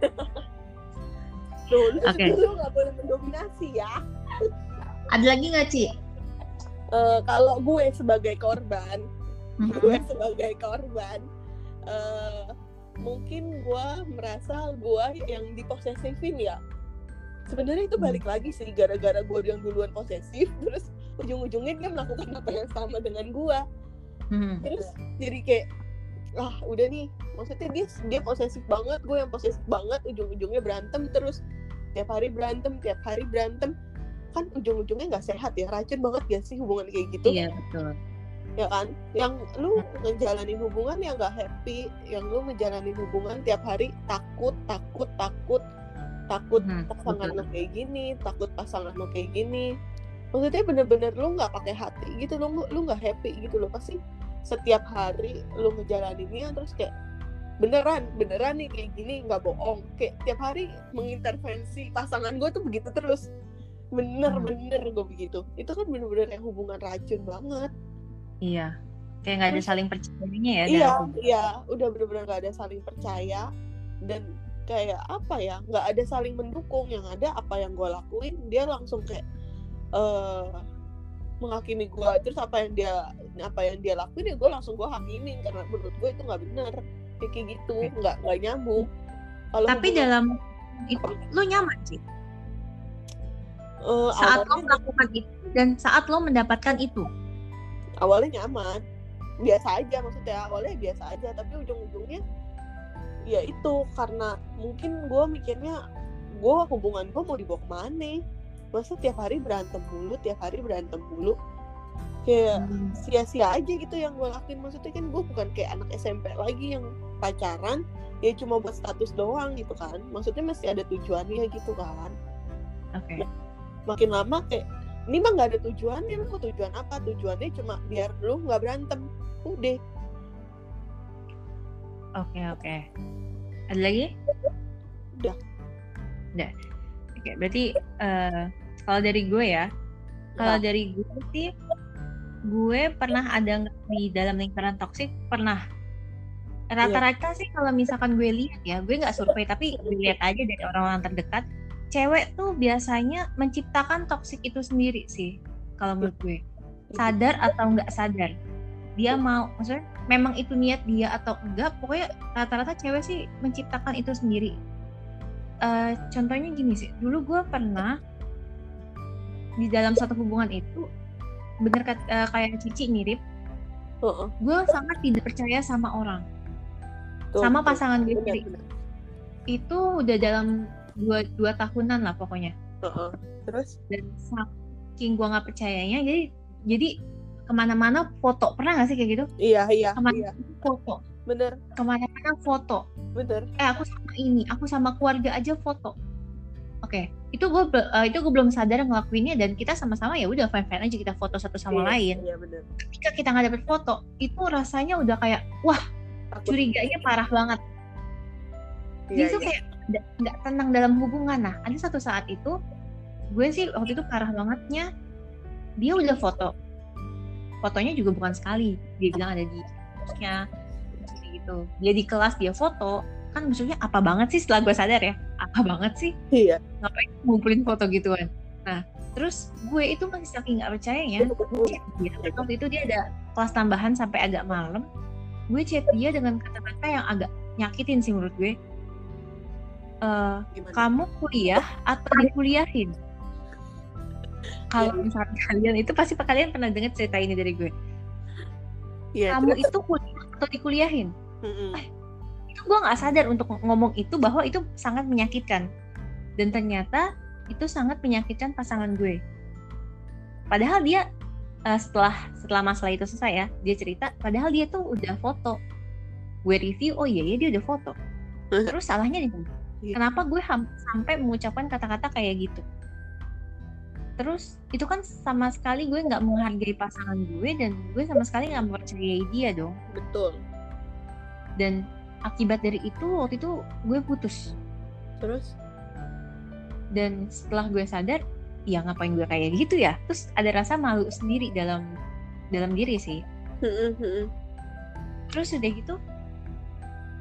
Speaker 2: Tuh, lu,
Speaker 3: Oke.
Speaker 2: lu nggak boleh mendominasi ya.
Speaker 3: Ada lagi nggak Ci?
Speaker 2: Eh, kalau gue sebagai korban,
Speaker 3: Mhm.
Speaker 2: gue sebagai korban, eh, mungkin gue merasa gue yang diposesifin ya. Sebenarnya itu balik lagi sih gara-gara gue yang duluan posesif, *laughs* terus ujung-ujungnya dia melakukan apa yang sama dengan gue.
Speaker 3: Hmm.
Speaker 2: Terus jadi kayak ah udah nih maksudnya dia dia posesif banget gue yang posesif banget ujung-ujungnya berantem terus tiap hari berantem tiap hari berantem. Kan ujung-ujungnya nggak sehat ya racun banget gak sih hubungan kayak gitu?
Speaker 3: Iya betul.
Speaker 2: ya kan? Yang lu ngejalanin hubungan yang nggak happy yang lu ngejalanin hubungan tiap hari takut takut takut takut
Speaker 3: Hmm,
Speaker 2: pasangan
Speaker 3: betul.
Speaker 2: lo kayak gini takut pasangan lo kayak gini. Maksudnya bener-bener lu nggak pakai hati gitu lu lu nggak happy gitu loh. Pasti setiap hari lu ngejalaninnya terus kayak beneran beneran nih kayak gini nggak bohong. Kayak tiap hari mengintervensi pasangan gue tuh begitu terus. Bener
Speaker 3: Hmm.
Speaker 2: bener gue begitu. Itu kan bener-bener yang hubungan racun banget.
Speaker 3: Iya. Kayak nggak ada saling percayanya ya.
Speaker 2: iya iya. Udah bener-bener gak ada saling percaya. Dan kayak apa ya nggak ada saling mendukung. Yang ada apa yang gue lakuin dia langsung kayak eh menghakimi gue terus apa yang dia apa yang dia lakuin ya gue langsung gue hakimin. Karena menurut gue itu nggak bener Kayak kayak gitu nggak nggak nyambung. Kalau
Speaker 3: Tapi
Speaker 2: hubungan-
Speaker 3: dalam itu lu nyaman sih.
Speaker 2: eh,
Speaker 3: Saat lo melakukan itu dan saat lo mendapatkan itu.
Speaker 2: awalnya nyaman. Biasa aja maksudnya awalnya biasa aja tapi ujung-ujungnya ya itu karena mungkin gue mikirnya gue hubungan gue mau dibawa ke mana? Masa tiap hari berantem mulu tiap hari berantem mulu kayak
Speaker 3: Hmm.
Speaker 2: sia-sia aja gitu yang gue lakuin maksudnya kan gue bukan kayak anak SMP lagi yang pacaran ya cuma buat status doang gitu kan maksudnya masih ada tujuannya gitu kan
Speaker 3: Oke.
Speaker 2: makin lama kayak ini mah nggak ada tujuannya mau tujuan apa tujuannya cuma biar lu nggak berantem udah
Speaker 3: Oke oke. Ada lagi?
Speaker 2: Udah.
Speaker 3: Udah. Oke berarti eh, kalau dari gue ya, kalau
Speaker 2: Nah,
Speaker 3: dari gue sih, gue pernah ada di dalam lingkaran toksik pernah. Rata-rata sih kalau misalkan gue lihat ya, gue nggak survei tapi gue lihat aja dari orang-orang terdekat, cewek tuh biasanya menciptakan toksik itu sendiri sih, kalau menurut gue. Sadar atau nggak sadar, dia mau, maksudnya memang itu niat dia atau enggak, pokoknya rata-rata cewek sih menciptakan itu sendiri. Eh, contohnya gini sih, dulu gue pernah di dalam satu hubungan itu bener eh, kayak Cici mirip,
Speaker 2: heeh,
Speaker 3: gue sangat tidak percaya sama orang,
Speaker 2: tuh,
Speaker 3: sama pasangan gue sendiri. Itu udah dalam dua dua tahunan lah pokoknya.
Speaker 2: Heeh. terus
Speaker 3: Dan saking gue nggak percayanya, jadi jadi ke mana-mana foto pernah gak sih kayak gitu?
Speaker 2: iya iya
Speaker 3: Ke mana
Speaker 2: iya
Speaker 3: foto,
Speaker 2: bener
Speaker 3: ke mana-mana foto.
Speaker 2: bener
Speaker 3: eh aku sama ini, aku sama keluarga aja foto. Oke, itu gue itu gue belum sadar ngelakuinnya dan kita sama-sama ya udah fine fine aja kita foto satu sama
Speaker 2: Iya,
Speaker 3: lain.
Speaker 2: iya bener
Speaker 3: Ketika kita nggak dapet foto, itu rasanya udah kayak wah
Speaker 2: Takut.
Speaker 3: curiganya parah banget.
Speaker 2: iya,
Speaker 3: Dia tuh
Speaker 2: iya.
Speaker 3: kayak nggak tenang dalam hubungan. Nah, ada satu saat itu gue sih waktu itu parah bangetnya dia udah foto. Fotonya juga bukan sekali. Dia bilang ada di kampusnya gitu. Dia di kelas dia foto. Kan maksudnya apa banget sih setelah gue sadar ya? Apa banget sih?
Speaker 2: iya.
Speaker 3: Ngapain ngumpulin foto gituan? Nah terus gue itu masih saking nggak percayanya gue chat dia. Waktu itu dia ada kelas tambahan sampai agak malam. Gue chat dia dengan kata-kata yang agak nyakitin sih menurut gue. Eh,
Speaker 2: gimana?
Speaker 3: Kamu kuliah atau dikuliahin? Kalau
Speaker 2: Iya.
Speaker 3: misalnya kalian itu pasti kalian pernah dengar cerita ini dari gue.
Speaker 2: Iya
Speaker 3: kamu
Speaker 2: terus?
Speaker 3: itu kuliah atau dikuliahin?
Speaker 2: Mm-mm.
Speaker 3: itu gue nggak sadar untuk ngomong itu bahwa itu sangat menyakitkan. Dan ternyata itu sangat menyakitkan pasangan gue. Padahal dia eh, setelah setelah masalah itu selesai ya dia cerita padahal dia tuh udah foto. Gue review oh iya ya dia udah foto. Terus salahnya di mana?
Speaker 2: Iya.
Speaker 3: kenapa gue sampai mengucapkan kata-kata kayak gitu? Terus itu kan sama sekali gue nggak menghargai pasangan gue dan gue sama sekali nggak mempercayai dia dong.
Speaker 2: Betul.
Speaker 3: Dan akibat dari itu waktu itu gue putus.
Speaker 2: Terus?
Speaker 3: Dan setelah gue sadar ya ngapain gue kayak gitu ya? Terus ada rasa malu sendiri dalam dalam diri sih. Terus udah gitu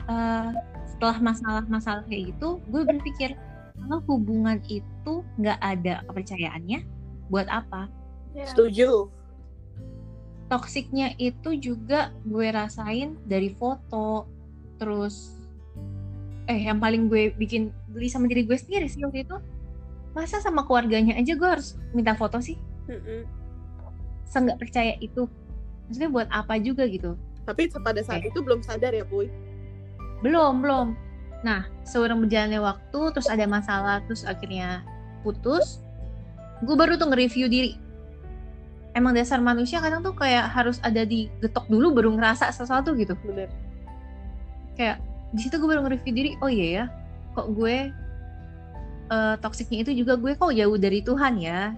Speaker 3: eh, setelah masalah-masalah kayak gitu gue berpikir kalau hubungan itu nggak ada kepercayaannya buat apa?
Speaker 1: Ya.
Speaker 2: setuju.
Speaker 3: Toksiknya itu juga gue rasain dari foto terus eh yang paling gue bikin beli sama diri gue sendiri sih waktu itu masa sama keluarganya aja gue harus minta foto sih?
Speaker 2: Mm-mm.
Speaker 3: seenggak percaya itu? Maksudnya buat apa juga gitu.
Speaker 2: Tapi pada saat
Speaker 3: Oke.
Speaker 2: itu belum sadar ya Puy?
Speaker 3: Belum belum. Nah seiring berjalannya waktu terus ada masalah terus akhirnya putus gue baru tuh nge-review diri. Emang dasar manusia kadang tuh kayak harus ada di getok dulu baru ngerasa sesuatu gitu.
Speaker 2: Bener
Speaker 3: kayak di situ gue baru nge-review diri oh iya ya kok gue eh, toksiknya itu juga gue kok jauh dari Tuhan ya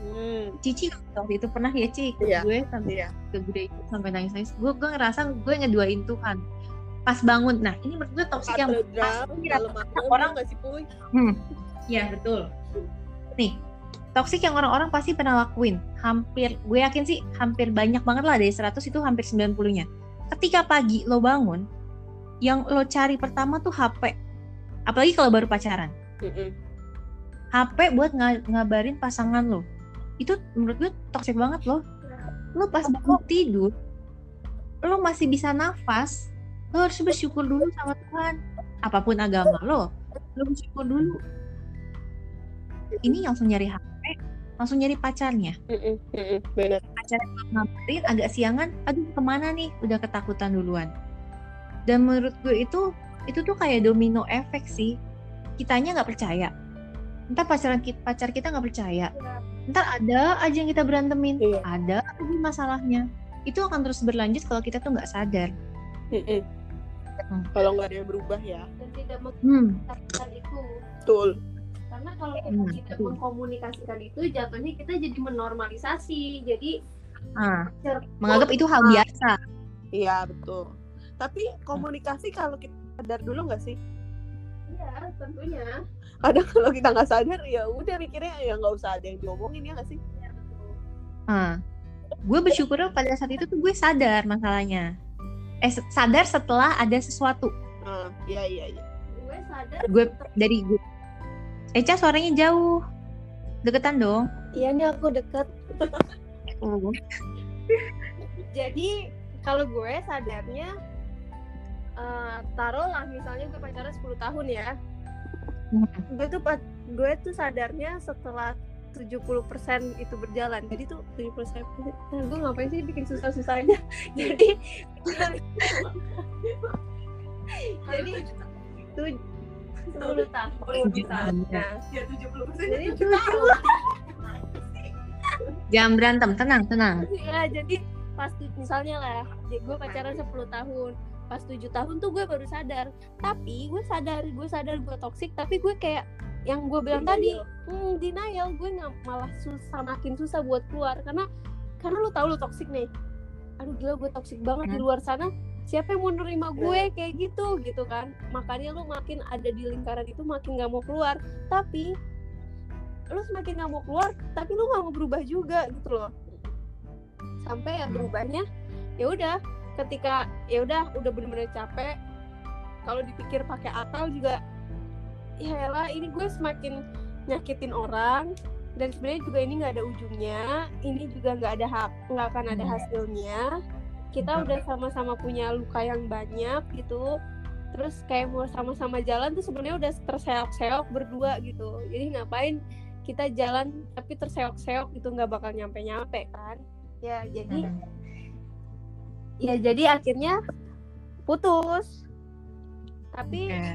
Speaker 2: Hmm,
Speaker 3: Cici waktu itu pernah ya Ci ke
Speaker 2: Iya.
Speaker 3: gue sampai
Speaker 2: iya.
Speaker 3: ke gue itu sampai nangis nangis gue gue ngerasa gue ngeduain Tuhan pas bangun nah ini menurut gue toxic yang
Speaker 2: malam-malam
Speaker 3: orang-
Speaker 2: nggak sih Puy?
Speaker 3: Hmm, iya betul. Nih, toxic yang orang-orang pasti pernah lakuin. Hampir, gue yakin sih hampir banyak banget lah dari 100 itu hampir 90-nya. Ketika pagi lo bangun, yang lo cari pertama tuh HP. Apalagi kalau baru pacaran.
Speaker 2: Mm-mm.
Speaker 3: HP buat nga- ngabarin pasangan lo. Itu menurut gue toxic banget loh. Lo pas bangun tidur, lo masih bisa nafas, lo harus bersyukur dulu sama Tuhan. Apa pun agama lo, lo bersyukur dulu. Ini langsung nyari HP, langsung nyari pacarnya.
Speaker 2: Mm-mm, mm-mm, Bener.
Speaker 3: Ngabarin agak siangan, aduh ke mana nih? Udah ketakutan duluan. Dan menurut gue itu, itu tuh kayak domino efek sih. Kitanya nggak percaya. Ntar pacaran kita, pacar kita nggak percaya. Ntar ada aja yang kita berantemin.
Speaker 2: Iya.
Speaker 3: Ada aja masalahnya. Itu akan terus berlanjut kalau kita tuh nggak sadar. Hmm.
Speaker 2: Kalau nggak ada yang berubah ya.
Speaker 1: dan tidak
Speaker 3: Hmm.
Speaker 1: mengkomunikasikan itu
Speaker 2: Betul.
Speaker 1: karena kalau kita
Speaker 3: Hmm,
Speaker 1: tidak mengkomunikasikan itu jatuhnya kita jadi menormalisasi jadi
Speaker 3: Ah, menganggap itu hal biasa.
Speaker 2: Iya betul. Tapi komunikasi kalau kita sadar dulu nggak sih?
Speaker 1: iya tentunya
Speaker 2: Kadang kalau kita nggak sadar ya udah mikirnya ya nggak usah ada yang diomongin ya nggak sih?
Speaker 3: Ah, gue bersyukur pada saat itu tuh gue sadar masalahnya. Eh sadar setelah ada sesuatu.
Speaker 2: Ah, iya iya iya.
Speaker 1: gue sadar
Speaker 3: Gue dari gue. Eca suaranya jauh. Deketan dong.
Speaker 1: iya nih aku deket *laughs* jadi kalau gue sadarnya eh taruh lah misalnya gue pacaran 10 tahun ya. Gue tuh gue tuh sadarnya setelah 70% itu berjalan. Jadi tuh 70% nah, gue ngapain sih bikin susah-susahnya? *laughs* *laughs* Jadi jadi tuh 10 tahun misalnya
Speaker 2: Ya 70
Speaker 1: jadi tujuh *laughs*
Speaker 3: Jangan berantem, tenang, tenang.
Speaker 1: ya jadi pas tu- misalnya lah ya gue pacaran 10 tahun pas 7 tahun tuh gue baru sadar. Tapi gue sadar gue sadar gue toksik tapi gue kayak yang gue bilang tadi hmm, denial. Gue nggak malah susah makin susah buat keluar. Karena karena lu tahu lu toksik nih. Aduh gila gue toksik banget di luar sana. Siapa yang mau nerima gue kayak gitu gitu kan? Makanya lu makin ada di lingkaran itu makin nggak mau keluar. Tapi lu semakin nggak mau keluar tapi lu nggak mau berubah juga gitu loh. Sampai ya berubahnya? ya udah ketika ya udah udah bener-bener capek kalau dipikir pakai akal juga ya lah ini gue semakin nyakitin orang dan sebenarnya juga ini nggak ada ujungnya ini juga nggak ada hak nggak akan ada hasilnya kita udah sama-sama punya luka yang banyak gitu. Terus kayak mau sama-sama jalan tuh sebenarnya udah terseok-seok berdua gitu. Jadi ngapain kita jalan tapi terseok-seok itu nggak bakal nyampe-nyampe kan. Ya jadi
Speaker 3: Hmm.
Speaker 1: Ya jadi akhirnya putus. Tapi
Speaker 3: Oke.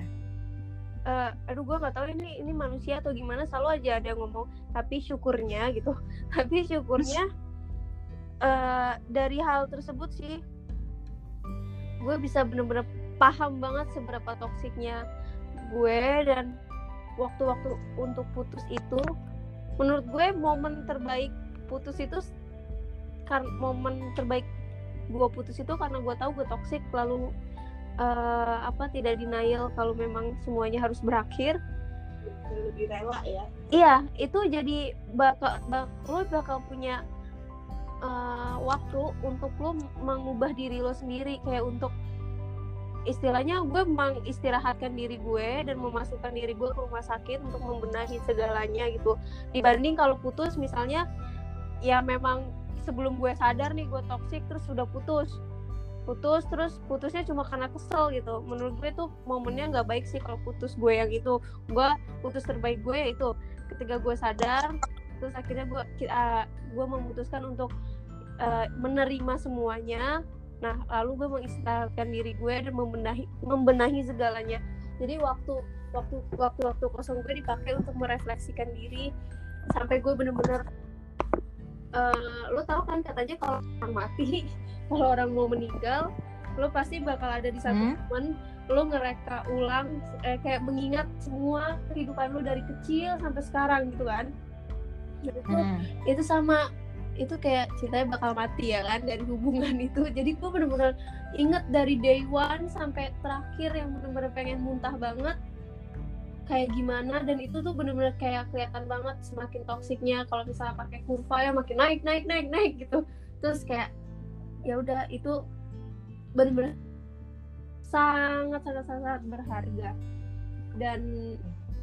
Speaker 1: eh, aduh gue nggak tahu ini ini manusia atau gimana selalu aja ada yang ngomong tapi syukurnya gitu. *laughs* Tapi syukurnya eh, dari hal tersebut sih gue bisa bener-bener paham banget seberapa toksiknya gue dan waktu-waktu untuk putus itu. Menurut gue momen terbaik putus itu kan momen terbaik gue putus itu karena gue tahu gue toksik lalu eh, apa tidak denial kalau memang semuanya harus berakhir.
Speaker 2: Lebih rela ya.
Speaker 1: iya itu jadi bakal bak, lo bakal punya eh, waktu untuk lo mengubah diri lo sendiri. Kayak untuk istilahnya gue mengistirahatkan diri gue dan memasukkan diri gue ke rumah sakit untuk membenahi segalanya gitu. Dibanding kalau putus misalnya ya memang sebelum gue sadar nih gue toksik terus sudah putus. Putus terus putusnya cuma karena kesel gitu. Menurut gue tuh momennya nggak baik sih kalau putus gue yang itu. Gue putus terbaik gue ya itu ketika gue sadar terus akhirnya gue ah, gue memutuskan untuk eh, menerima semuanya. Nah lalu gue mengistirahatkan diri gue dan membenahi membenahi segalanya. Jadi waktu waktu waktu waktu kosong gue dipakai untuk merefleksikan diri. Sampai gue bener-bener eh, lo tau kan katanya kalau orang mati *laughs* kalau orang mau meninggal lo pasti bakal ada di satu
Speaker 3: Hmm.
Speaker 1: momen lo ngereka ulang eh, kayak mengingat semua kehidupan lo dari kecil sampai sekarang gitu kan itu,
Speaker 3: Hmm.
Speaker 1: itu sama itu kayak cintanya bakal mati ya kan dari hubungan itu jadi gue bener-bener inget dari day one sampai terakhir yang bener-bener pengen muntah banget kayak gimana dan itu tuh bener-bener kayak kelihatan banget semakin toksiknya kalau misalnya pakai kurva ya makin naik naik naik naik gitu terus kayak ya udah itu bener-bener sangat sangat sangat berharga dan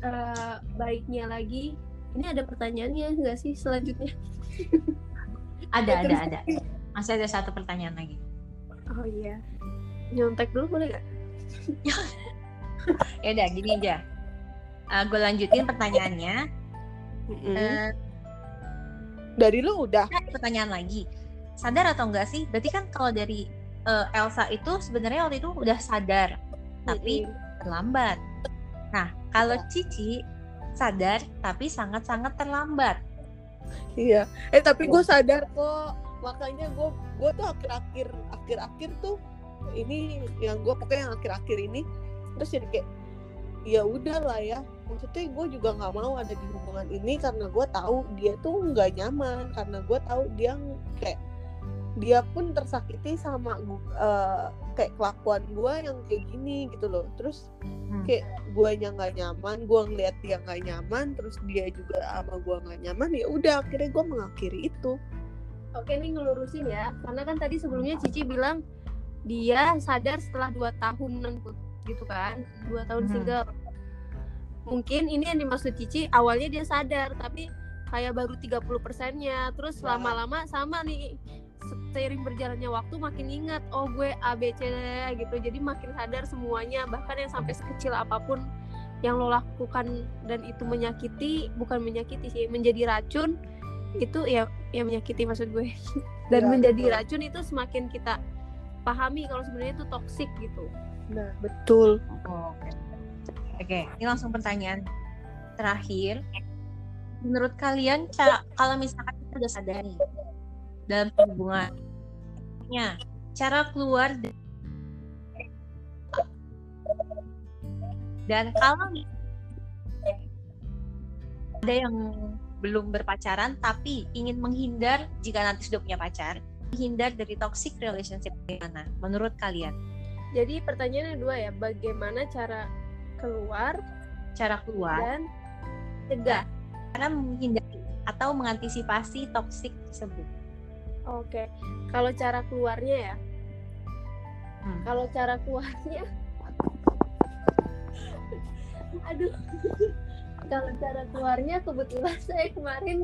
Speaker 1: eh, baiknya lagi ini ada pertanyaannya nggak sih selanjutnya *laughs*
Speaker 3: Ada, ada, ada. Masih ada satu pertanyaan lagi.
Speaker 1: oh iya nyontek dulu boleh nggak *laughs*
Speaker 3: Ya udah, gini aja. Gue lanjutin pertanyaannya.
Speaker 2: Mm-mm.
Speaker 3: Eh,
Speaker 2: Dari lu udah.
Speaker 3: pertanyaan lagi. Sadar atau enggak sih? Berarti kan kalau dari eh, Elsa itu sebenarnya waktu itu udah sadar, tapi terlambat. Nah, kalau Cici sadar tapi sangat-sangat terlambat.
Speaker 2: Iya. Eh tapi gue sadar kok. Makanya gue gue tuh akhir-akhir akhir-akhir tuh ini yang gue pokoknya yang akhir-akhir ini terus jadi kayak ya udah lah ya. Maksudnya gue juga nggak mau ada di hubungan ini karena gue tahu dia tuh nggak nyaman karena gue tahu dia kayak dia pun tersakiti sama eh, kayak kelakuan gue yang kayak gini gitu loh. Terus
Speaker 3: Hmm.
Speaker 2: kayak guanya nggak nyaman gue ngeliat dia nggak nyaman terus dia juga sama gue nggak nyaman ya udah akhirnya gue mengakhiri itu.
Speaker 1: Oke nih ngelurusin ya, karena kan tadi sebelumnya Cici bilang dia sadar setelah dua tahunan put- gitu kan, dua tahun
Speaker 3: Hmm.
Speaker 1: single. Mungkin ini yang dimaksud Cici awalnya dia sadar, tapi kayak baru 30 persennya, terus lama-lama sama nih seiring berjalannya waktu makin ingat oh gue A B C D gitu jadi makin sadar semuanya bahkan yang sampai sekecil apa pun yang lo lakukan dan itu menyakiti bukan menyakiti sih menjadi racun itu ya yang menyakiti maksud gue *laughs* dan
Speaker 2: Ya,
Speaker 1: menjadi
Speaker 2: betul.
Speaker 1: racun itu semakin kita pahami kalau sebenarnya itu toksik gitu
Speaker 2: nah betul
Speaker 3: Oh, Oke, Oke, ini langsung pertanyaan terakhir. Menurut kalian, cara kalau misalkan kita udah sadar dalam hubungannya, cara keluar da- dan kalau ada yang belum berpacaran tapi ingin menghindar jika nanti sudah punya pacar, menghindar dari toxic relationship gimana? Menurut kalian,
Speaker 1: jadi pertanyaannya dua ya bagaimana cara keluar
Speaker 3: cara keluar?
Speaker 1: dan cegah
Speaker 3: cara menghindari atau mengantisipasi toksik tersebut.
Speaker 1: oke kalau cara keluarnya ya
Speaker 3: Hmm.
Speaker 1: kalau cara keluarnya *laughs* aduh kalau cara keluarnya kebetulan saya kemarin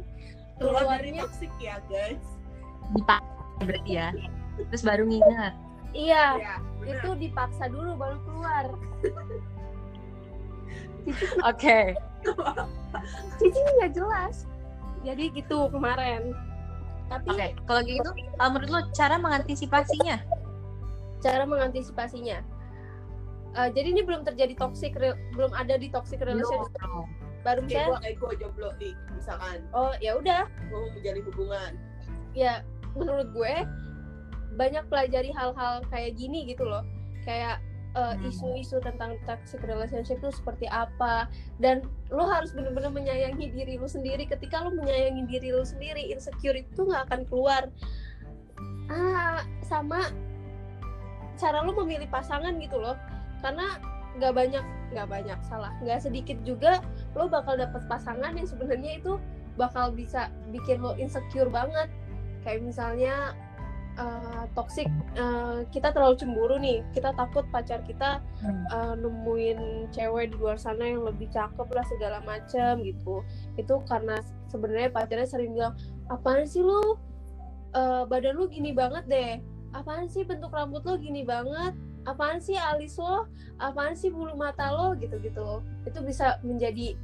Speaker 1: keluarnya
Speaker 2: toxic ya guys
Speaker 3: Dipak berarti ya. Terus baru ngingat.
Speaker 1: Iya
Speaker 2: ya
Speaker 1: itu dipaksa dulu baru keluar. *laughs*
Speaker 3: Oke.
Speaker 1: Cici nggak jelas. Jadi gitu kemarin. Tapi
Speaker 3: Oke, kalau gitu kalau menurut lo cara mengantisipasinya?
Speaker 1: cara mengantisipasinya. Eh, jadi ini belum terjadi toxic re- belum ada di toxic relationship.
Speaker 3: No.
Speaker 1: baru
Speaker 2: kayak
Speaker 1: misalnya
Speaker 2: gue kayak gue jomblo nih misalkan.
Speaker 1: Oh ya udah.
Speaker 2: Gue mau menjalin hubungan.
Speaker 1: Ya menurut gue banyak pelajari hal-hal kayak gini gitu loh. Kayak eh,
Speaker 3: Hmm.
Speaker 1: isu-isu tentang toxic relationship itu seperti apa. Dan lo harus benar-benar menyayangi diri lo sendiri. Ketika lo menyayangi diri lo sendiri insecure itu nggak akan keluar. Ah sama cara lo memilih pasangan gitu loh. Karena nggak banyak nggak banyak salah. Nggak sedikit juga lo bakal dapet pasangan yang sebenarnya itu bakal bisa bikin lo insecure banget. Kayak misalnya uh, toxic uh, kita terlalu cemburu nih. Kita takut pacar kita uh, nemuin cewek di luar sana yang lebih cakep lah segala macam gitu. Itu karena sebenarnya pacarnya sering bilang apaan sih lo Uh, badan lu gini banget deh. Apaan sih bentuk rambut lo gini banget? Apaan sih alis lo? Apaan sih bulu mata lo? Gitu-gitu. Itu bisa menjadi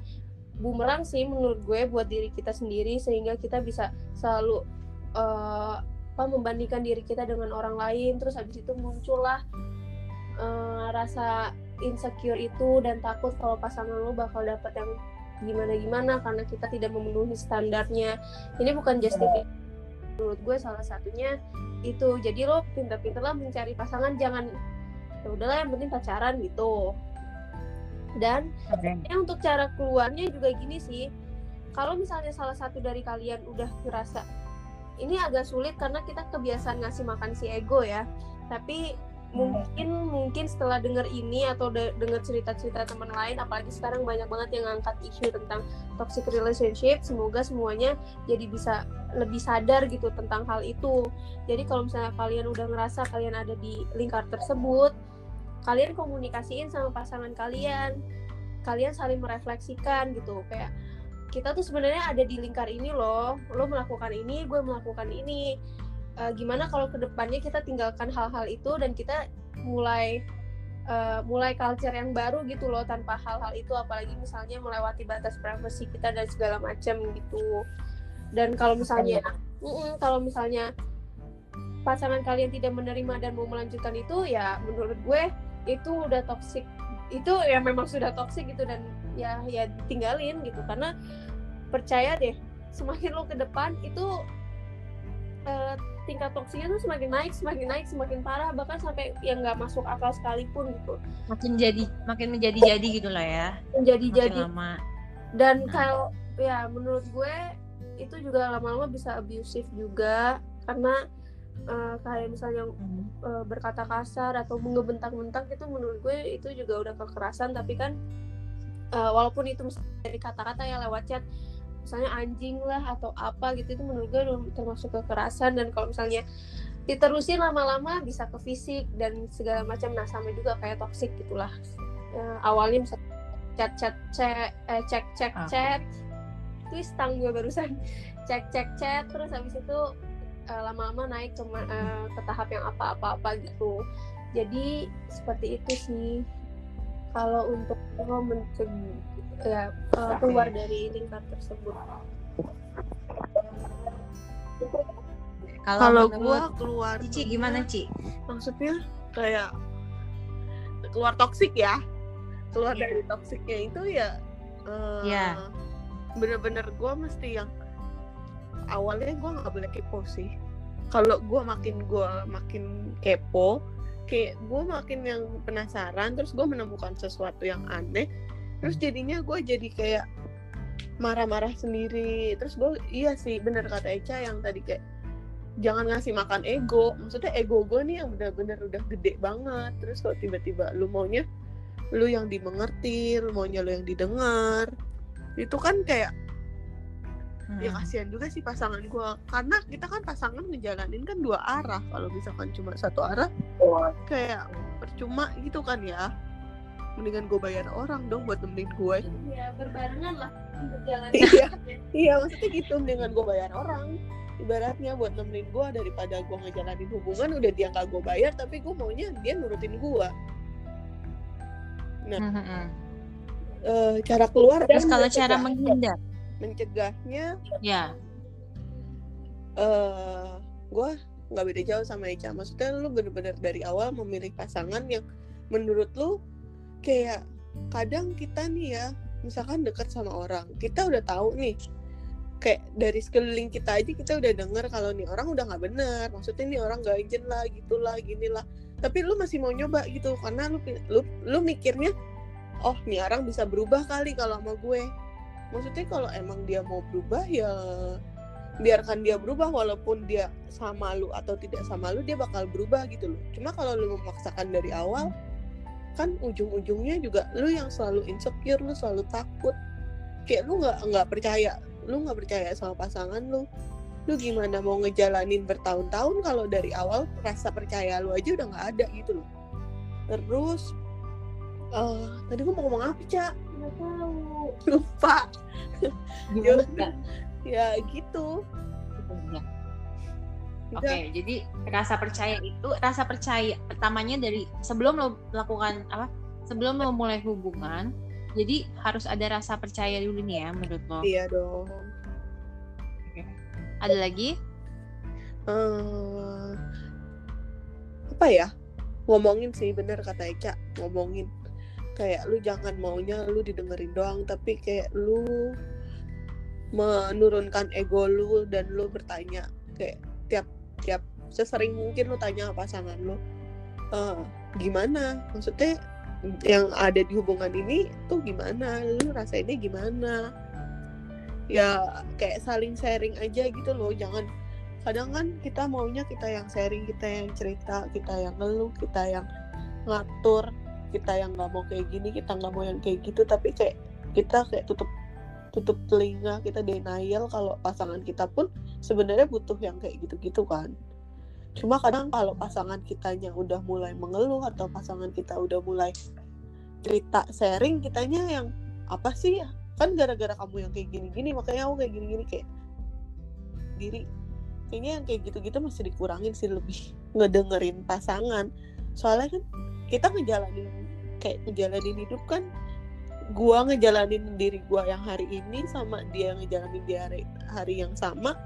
Speaker 1: bumerang sih menurut gue buat diri kita sendiri sehingga kita bisa selalu uh, apa membandingkan diri kita dengan orang lain terus habis itu muncullah uh, rasa insecure itu dan takut kalau pasangan lo bakal dapet yang gimana gimana karena kita tidak memenuhi standarnya. Ini bukan justifikasi menurut gue salah satunya itu. Jadi lo pintar-pintarlah mencari pasangan jangan ya udahlah yang penting pacaran gitu. Dan
Speaker 3: Oke.
Speaker 1: ya untuk cara keluarnya juga gini sih. Kalau misalnya salah satu dari kalian udah ngerasa ini agak sulit karena kita kebiasaan ngasih makan si ego ya. Tapi mungkin mungkin setelah denger ini atau de denger cerita-cerita teman lain apalagi sekarang banyak banget yang ngangkat isu tentang toxic relationship semoga semuanya jadi bisa lebih sadar gitu tentang hal itu. Jadi kalau misalnya kalian udah ngerasa kalian ada di lingkar tersebut kalian komunikasiin sama pasangan kalian. Kalian saling merefleksikan gitu kayak kita tuh sebenarnya ada di lingkar ini loh. Lo melakukan ini gue melakukan ini. Uh, gimana kalau ke depannya kita tinggalkan hal-hal itu dan kita mulai uh, mulai culture yang baru gitu loh tanpa hal-hal itu. Apalagi misalnya melewati batas privasi kita dan segala macam gitu. Dan kalau misalnya mm -mm, kalau misalnya pasangan kalian tidak menerima dan mau melanjutkan itu ya menurut gue itu udah toxic itu ya memang sudah toxic gitu dan ya ya tinggalin gitu. Karena percaya deh semakin lo ke depan itu uh, tingkat toksiknya tuh semakin naik semakin naik semakin parah bahkan sampai yang nggak masuk akal sekalipun gitu.
Speaker 3: Makin jadi makin menjadi jadi gitulah ya.
Speaker 1: Menjadi jadi
Speaker 3: lama.
Speaker 1: Dan nah. kalau ya menurut gue itu juga lama-lama bisa abusive juga karena uh, kayak misalnya uh, berkata kasar atau mengebentang-bentang itu menurut gue itu juga udah kekerasan. Tapi kan uh, walaupun itu dari kata-kata yang lewat chat misalnya anjing lah atau apa gitu itu menurut gue termasuk kekerasan. Dan kalau misalnya diterusin lama-lama bisa ke fisik dan segala macam. Nah sama juga kayak toxic gitulah. Ya, awalnya bisa chat chat chat eh, cek cek ah. chat. Twist tang gue barusan. *laughs* Cek cek chat. Terus habis itu uh, lama-lama naik ke uh, ke tahap yang apa-apa-apa gitu jadi seperti itu sih kalau untuk lo mencegah ya uh, keluar dari lingkar tersebut
Speaker 2: kalau gue keluar
Speaker 3: Cici gimana Ci?
Speaker 2: maksudnya kayak keluar toksik ya keluar yeah. dari toksiknya itu ya uh, eh, yeah. bener-bener gue mesti yang awalnya gue nggak boleh kepo sih. Kalau gue makin gue makin kepo kayak gue makin yang penasaran terus gue menemukan sesuatu yang aneh terus jadinya gue jadi kayak marah-marah sendiri. Terus gue iya sih bener kata Eca yang tadi kayak jangan ngasih makan ego. Maksudnya ego gue nih yang bener-bener udah gede banget. Terus kalau tiba-tiba lu maunya lu yang dimengerti lu maunya lu yang didengar. Itu kan kayak ya hmm. ya kasihan juga sih pasangan gue karena kita kan pasangan ngejalanin kan dua arah. Kalau misalkan cuma satu arah kayak percuma gitu kan ya. Mendingan gue bayar orang dong buat nemenin gue
Speaker 1: iya berbarengan lah berjalan *laughs*
Speaker 2: iya. Iya maksudnya gitu mendingan gue bayar orang. Ibaratnya buat nemenin gue daripada gue ngejalanin hubungan udah dia nggak gue bayar tapi gue maunya dia nurutin gue nah mm -hmm. uh, cara keluar
Speaker 3: terus kalau cara menghindar
Speaker 2: mencegahnya
Speaker 3: ya
Speaker 2: uh, gue nggak beda jauh sama Eca maksudnya lu bener-bener dari awal memilih pasangan yang menurut lu kayak kadang kita nih ya misalkan dekat sama orang kita udah tahu nih kayak dari sekeliling kita aja kita udah denger kalau nih orang udah nggak bener. Maksudnya nih orang ganjen lah gitulah ginilah. Tapi lu masih mau nyoba gitu karena lu lu lu mikirnya oh nih orang bisa berubah kali kalau sama gue maksudnya kalau emang dia mau berubah ya biarkan dia berubah walaupun dia sama lu atau tidak sama lu dia bakal berubah gitu loh. Cuma kalau lu memaksakan dari awal kan ujung-ujungnya juga lu yang selalu insecure lu selalu takut. Kayak lu nggak nggak percaya lu nggak percaya sama pasangan lu. Lu gimana mau ngejalanin bertahun-tahun kalau dari awal rasa percaya lu aja udah nggak ada gitu loh. Terus uh, tadi gue mau ngomong apa cak
Speaker 1: nggak tahu
Speaker 2: lupa ya, ya gitu
Speaker 3: iya. Oke, okay, jadi rasa percaya itu rasa percaya pertamanya dari sebelum lo melakukan apa? Sebelum lo mulai hubungan, jadi harus ada rasa percaya dulu nih ya menurut lo.
Speaker 2: Iya dong.
Speaker 3: Okay. Ada lagi?
Speaker 2: Uh, apa ya? Ngomongin sih bener kata Eca, ngomongin kayak lu jangan maunya lu didengerin doang, tapi kayak lu menurunkan ego lu dan lu bertanya kayak tiap tiap sesering mungkin lo tanya pasangan lo uh, gimana? Maksudnya yang ada di hubungan ini tuh gimana? Lu ini gimana? Ya kayak saling sharing aja gitu loh jangan kadang kan kita maunya kita yang sharing kita yang cerita kita yang ngeluh kita yang ngatur kita yang nggak mau kayak gini kita nggak mau yang kayak gitu tapi kayak kita kayak tutup tutup telinga kita denial kalau pasangan kita pun sebenarnya butuh yang kayak gitu-gitu kan. Cuma kadang kalau pasangan kitanya udah mulai mengeluh atau pasangan kita udah mulai cerita sharing kitanya yang apa sih ya? Kan gara-gara kamu yang kayak gini-gini makanya aku kayak gini-gini kayak diri. Kayaknya yang kayak gitu-gitu masih dikurangin sih lebih ngedengerin pasangan. Soalnya kan kita ngejalanin kayak ngejalanin hidup kan gua ngejalanin diri gua yang hari ini sama dia ngejalanin di hari, hari yang sama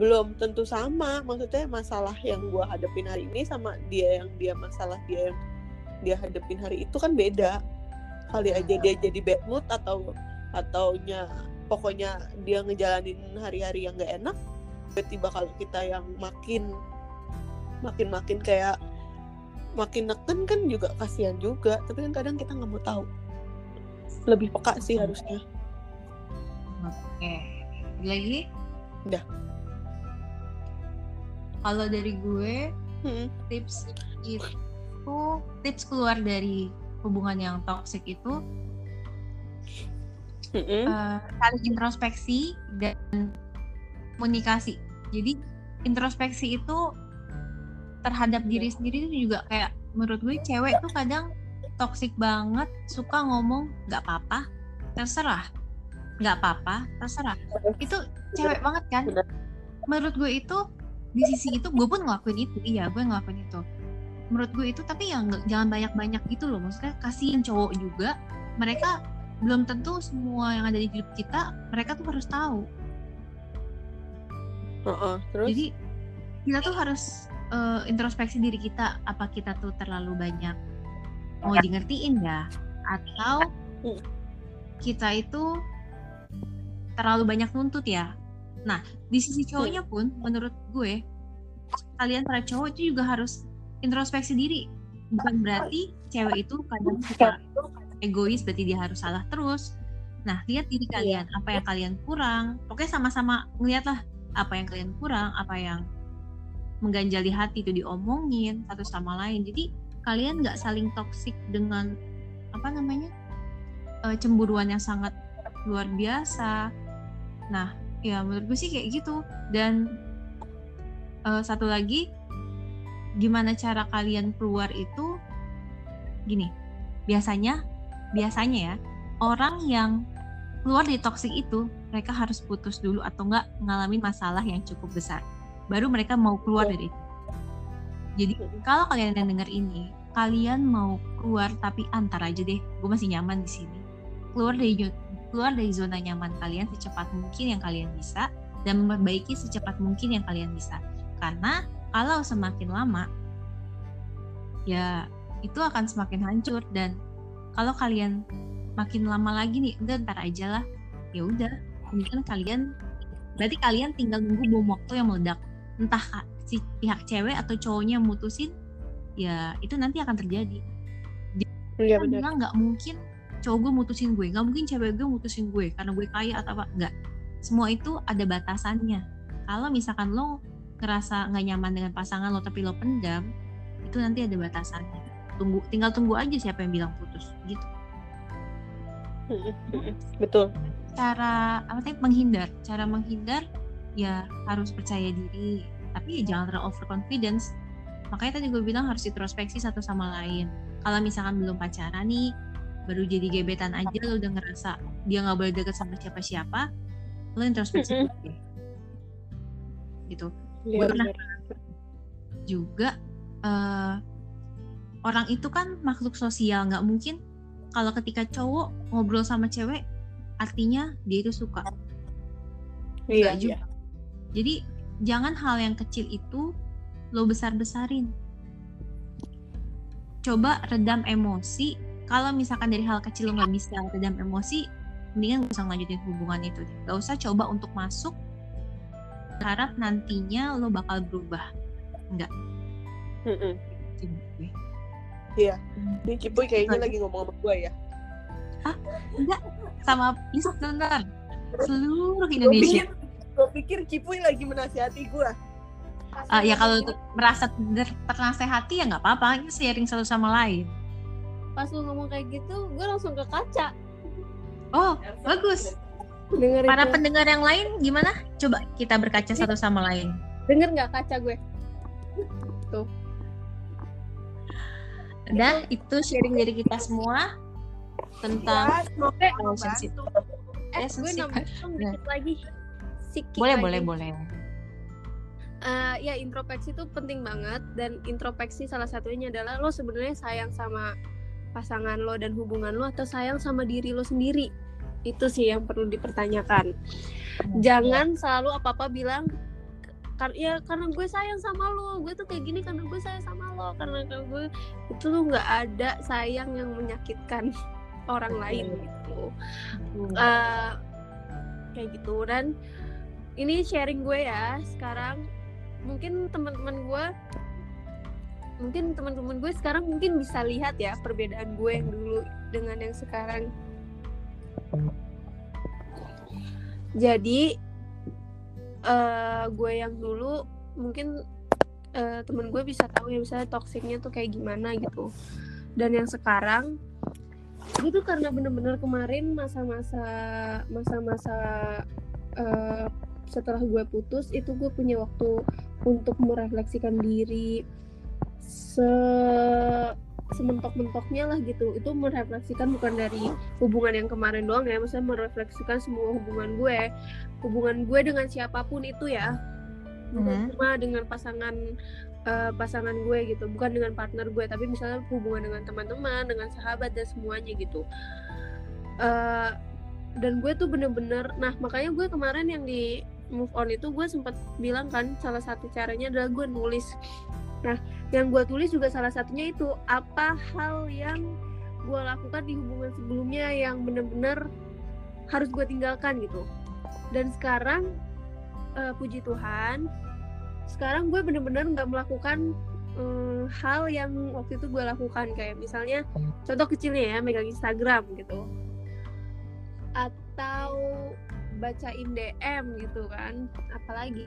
Speaker 2: belum tentu sama. Maksudnya masalah yang gua hadapin hari ini sama dia yang dia masalah dia yang dia hadapin hari itu kan beda. Kali aja dia jadi bad mood atau ataunya pokoknya dia ngejalanin hari-hari yang gak enak tiba-tiba kalau kita yang makin makin makin kayak makin neken kan juga kasihan juga tapi kan kadang kita nggak mau tahu lebih peka sih harusnya
Speaker 3: Oke. Lagi?
Speaker 2: Udah.
Speaker 3: Kalau dari gue,
Speaker 2: Hmm.
Speaker 3: tips itu tips keluar dari hubungan yang toksik itu
Speaker 2: Mm-mm.
Speaker 3: eh, saling introspeksi dan komunikasi. Jadi introspeksi itu terhadap diri sendiri itu juga kayak menurut gue cewek tuh kadang toksik banget, suka ngomong nggak apa-apa, terserah, nggak apa-apa, terserah. Itu cewek banget kan? Menurut gue itu di sisi itu gue pun ngelakuin itu, iya gue ngelakuin itu. Menurut gue itu tapi ya nggak- jangan banyak-banyak gitu loh, maksudnya kasihin cowok juga. Mereka belum tentu semua yang ada di hidup kita mereka tuh harus tahu.
Speaker 2: Heeh, terus
Speaker 3: Jadi kita tuh harus eh, introspeksi diri kita apa kita tuh terlalu banyak mau di ngertiin ya atau kita itu terlalu banyak nuntut ya. Nah di sisi cowoknya pun menurut gue kalian para cowok itu juga harus introspeksi diri. Bukan berarti cewek itu kadang suka egois berarti dia harus salah terus. Nah, lihat diri kalian, apa yang kalian kurang. Pokoknya sama-sama ngeliatlah apa yang kalian kurang, apa yang mengganjal di hati itu diomongin satu sama lain. Jadi kalian nggak saling toksik dengan apa namanya eh, cemburuan yang sangat luar biasa. Nah, ya menurut gue sih kayak gitu. Dan eh, satu lagi, gimana cara kalian keluar itu gini. Biasanya, biasanya ya orang yang keluar dari toxic itu mereka harus putus dulu atau enggak ngalamin masalah yang cukup besar baru mereka mau keluar dari itu. Jadi kalau kalian yang dengar ini kalian mau keluar tapi antar aja deh gue masih nyaman di sini. Keluar dari keluar dari zona nyaman kalian secepat mungkin yang kalian bisa dan memperbaiki secepat mungkin yang kalian bisa. Karena kalau semakin lama ya itu akan semakin hancur dan kalau kalian makin lama lagi nih udah ntar aja lah. Ya udah ini kan kalian berarti kalian tinggal nunggu bom waktu yang meledak entah si pihak cewek atau cowoknya mutusin ya itu nanti akan terjadi. Kan
Speaker 2: benar.
Speaker 3: bilang nggak mungkin cowok gue mutusin gue nggak mungkin cewek gue mutusin gue karena gue kaya atau apa nggak. Semua itu ada batasannya. Kalau misalkan lo ngerasa nggak nyaman dengan pasangan lo tapi lo pendam itu nanti ada batasannya. Tunggu tinggal tunggu aja siapa yang bilang putus gitu.
Speaker 2: Betul.
Speaker 3: Cara apa tadi menghindar. Cara menghindar ya harus percaya diri tapi ya jangan terlalu overconfidence. Makanya tadi gue bilang harus introspeksi satu sama lain. Kalau misalkan belum pacaran nih baru jadi gebetan aja lo udah ngerasa dia nggak boleh deket sama siapa-siapa lo introspeksi diri. gitu.
Speaker 2: Iya
Speaker 3: Gue pernah juga eh, orang itu kan makhluk sosial nggak mungkin kalau ketika cowok ngobrol sama cewek artinya dia itu suka.
Speaker 2: Iya
Speaker 3: juga. Jadi jangan hal yang kecil itu lo besar-besarin. Coba redam emosi. Kalau misalkan dari hal kecil lo nggak bisa redam emosi, mendingan gak usah ngelanjutin hubungan itu. Gak usah coba untuk masuk. Harap nantinya lo bakal berubah.
Speaker 2: Mm-mm.
Speaker 3: Gitu.
Speaker 2: Iya. ini Cipuy kayaknya lagi ngomong sama gue ya
Speaker 3: Enggak, sama listener.
Speaker 4: seluruh Indonesia.
Speaker 2: Gue pikir Cipuy lagi menasihati gue.
Speaker 4: Ah, ya kalau untuk merasa ter- ternasehati ya nggak apa-apa, ini sharing satu sama lain.
Speaker 1: pas lu ngomong kayak gitu gue langsung ke kaca
Speaker 4: Oh, bagus.
Speaker 1: denger
Speaker 4: Para
Speaker 1: itu.
Speaker 4: pendengar yang lain gimana? Coba kita berkaca satu sama lain.
Speaker 1: denger nggak kaca gue
Speaker 4: Udah, itu sharing dari kita semua tentang
Speaker 2: Ya, semoga
Speaker 4: relationship.
Speaker 2: membantu.
Speaker 1: eh gue
Speaker 4: Relationship.
Speaker 1: nambahin dong
Speaker 4: Nah.
Speaker 1: dikit lagi Sikit
Speaker 4: Boleh,
Speaker 1: lagi.
Speaker 4: boleh, boleh.
Speaker 1: Eh, ya introspeksi itu penting banget dan introspeksi salah satunya adalah lo sebenarnya sayang sama pasangan lo dan hubungan lo atau sayang sama diri lo sendiri. Itu sih yang perlu dipertanyakan. Jangan selalu apa apa bilang kar ya karena gue sayang sama lo gue tuh kayak gini karena gue sayang sama lo karena karena gue. Itu tuh nggak ada sayang yang menyakitkan *laughs* orang lain gitu. Eh, kayak gitu. Dan ini sharing gue ya sekarang mungkin teman-teman gue mungkin teman-teman gue sekarang mungkin bisa lihat ya perbedaan gue yang dulu dengan yang sekarang. Jadi eh gue yang dulu mungkin eh, temen gue bisa tahu ya misalnya toksiknya tuh kayak gimana gitu. Dan yang sekarang tuh karena bener-bener kemarin masa-masa masa-masa eh, setelah gue putus itu gue punya waktu untuk merefleksikan diri. Se sementok-mentoknya lah gitu. Itu merefleksikan bukan dari hubungan yang kemarin doang ya maksudnya merefleksikan semua hubungan gue. Hubungan gue dengan siapa pun itu ya. Bukan
Speaker 4: Mhm.
Speaker 1: cuma dengan pasangan eh, pasangan gue gitu. Bukan dengan partner gue tapi misalnya hubungan dengan teman-teman dengan sahabat dan semuanya gitu. Eh, dan gue tuh bener-bener nah makanya gue kemarin yang di move on itu gue sempat bilang kan salah satu caranya adalah gue nulis. Nah yang gue tulis juga salah satunya itu apa hal yang gue lakukan di hubungan sebelumnya yang bener-bener harus gue tinggalkan gitu. Dan sekarang eh, puji Tuhan sekarang gue bener-bener nggak melakukan eh, hal yang waktu itu gue lakukan. Kayak misalnya contoh kecilnya ya megang Instagram gitu. Atau bacain DM gitu kan. Apalagi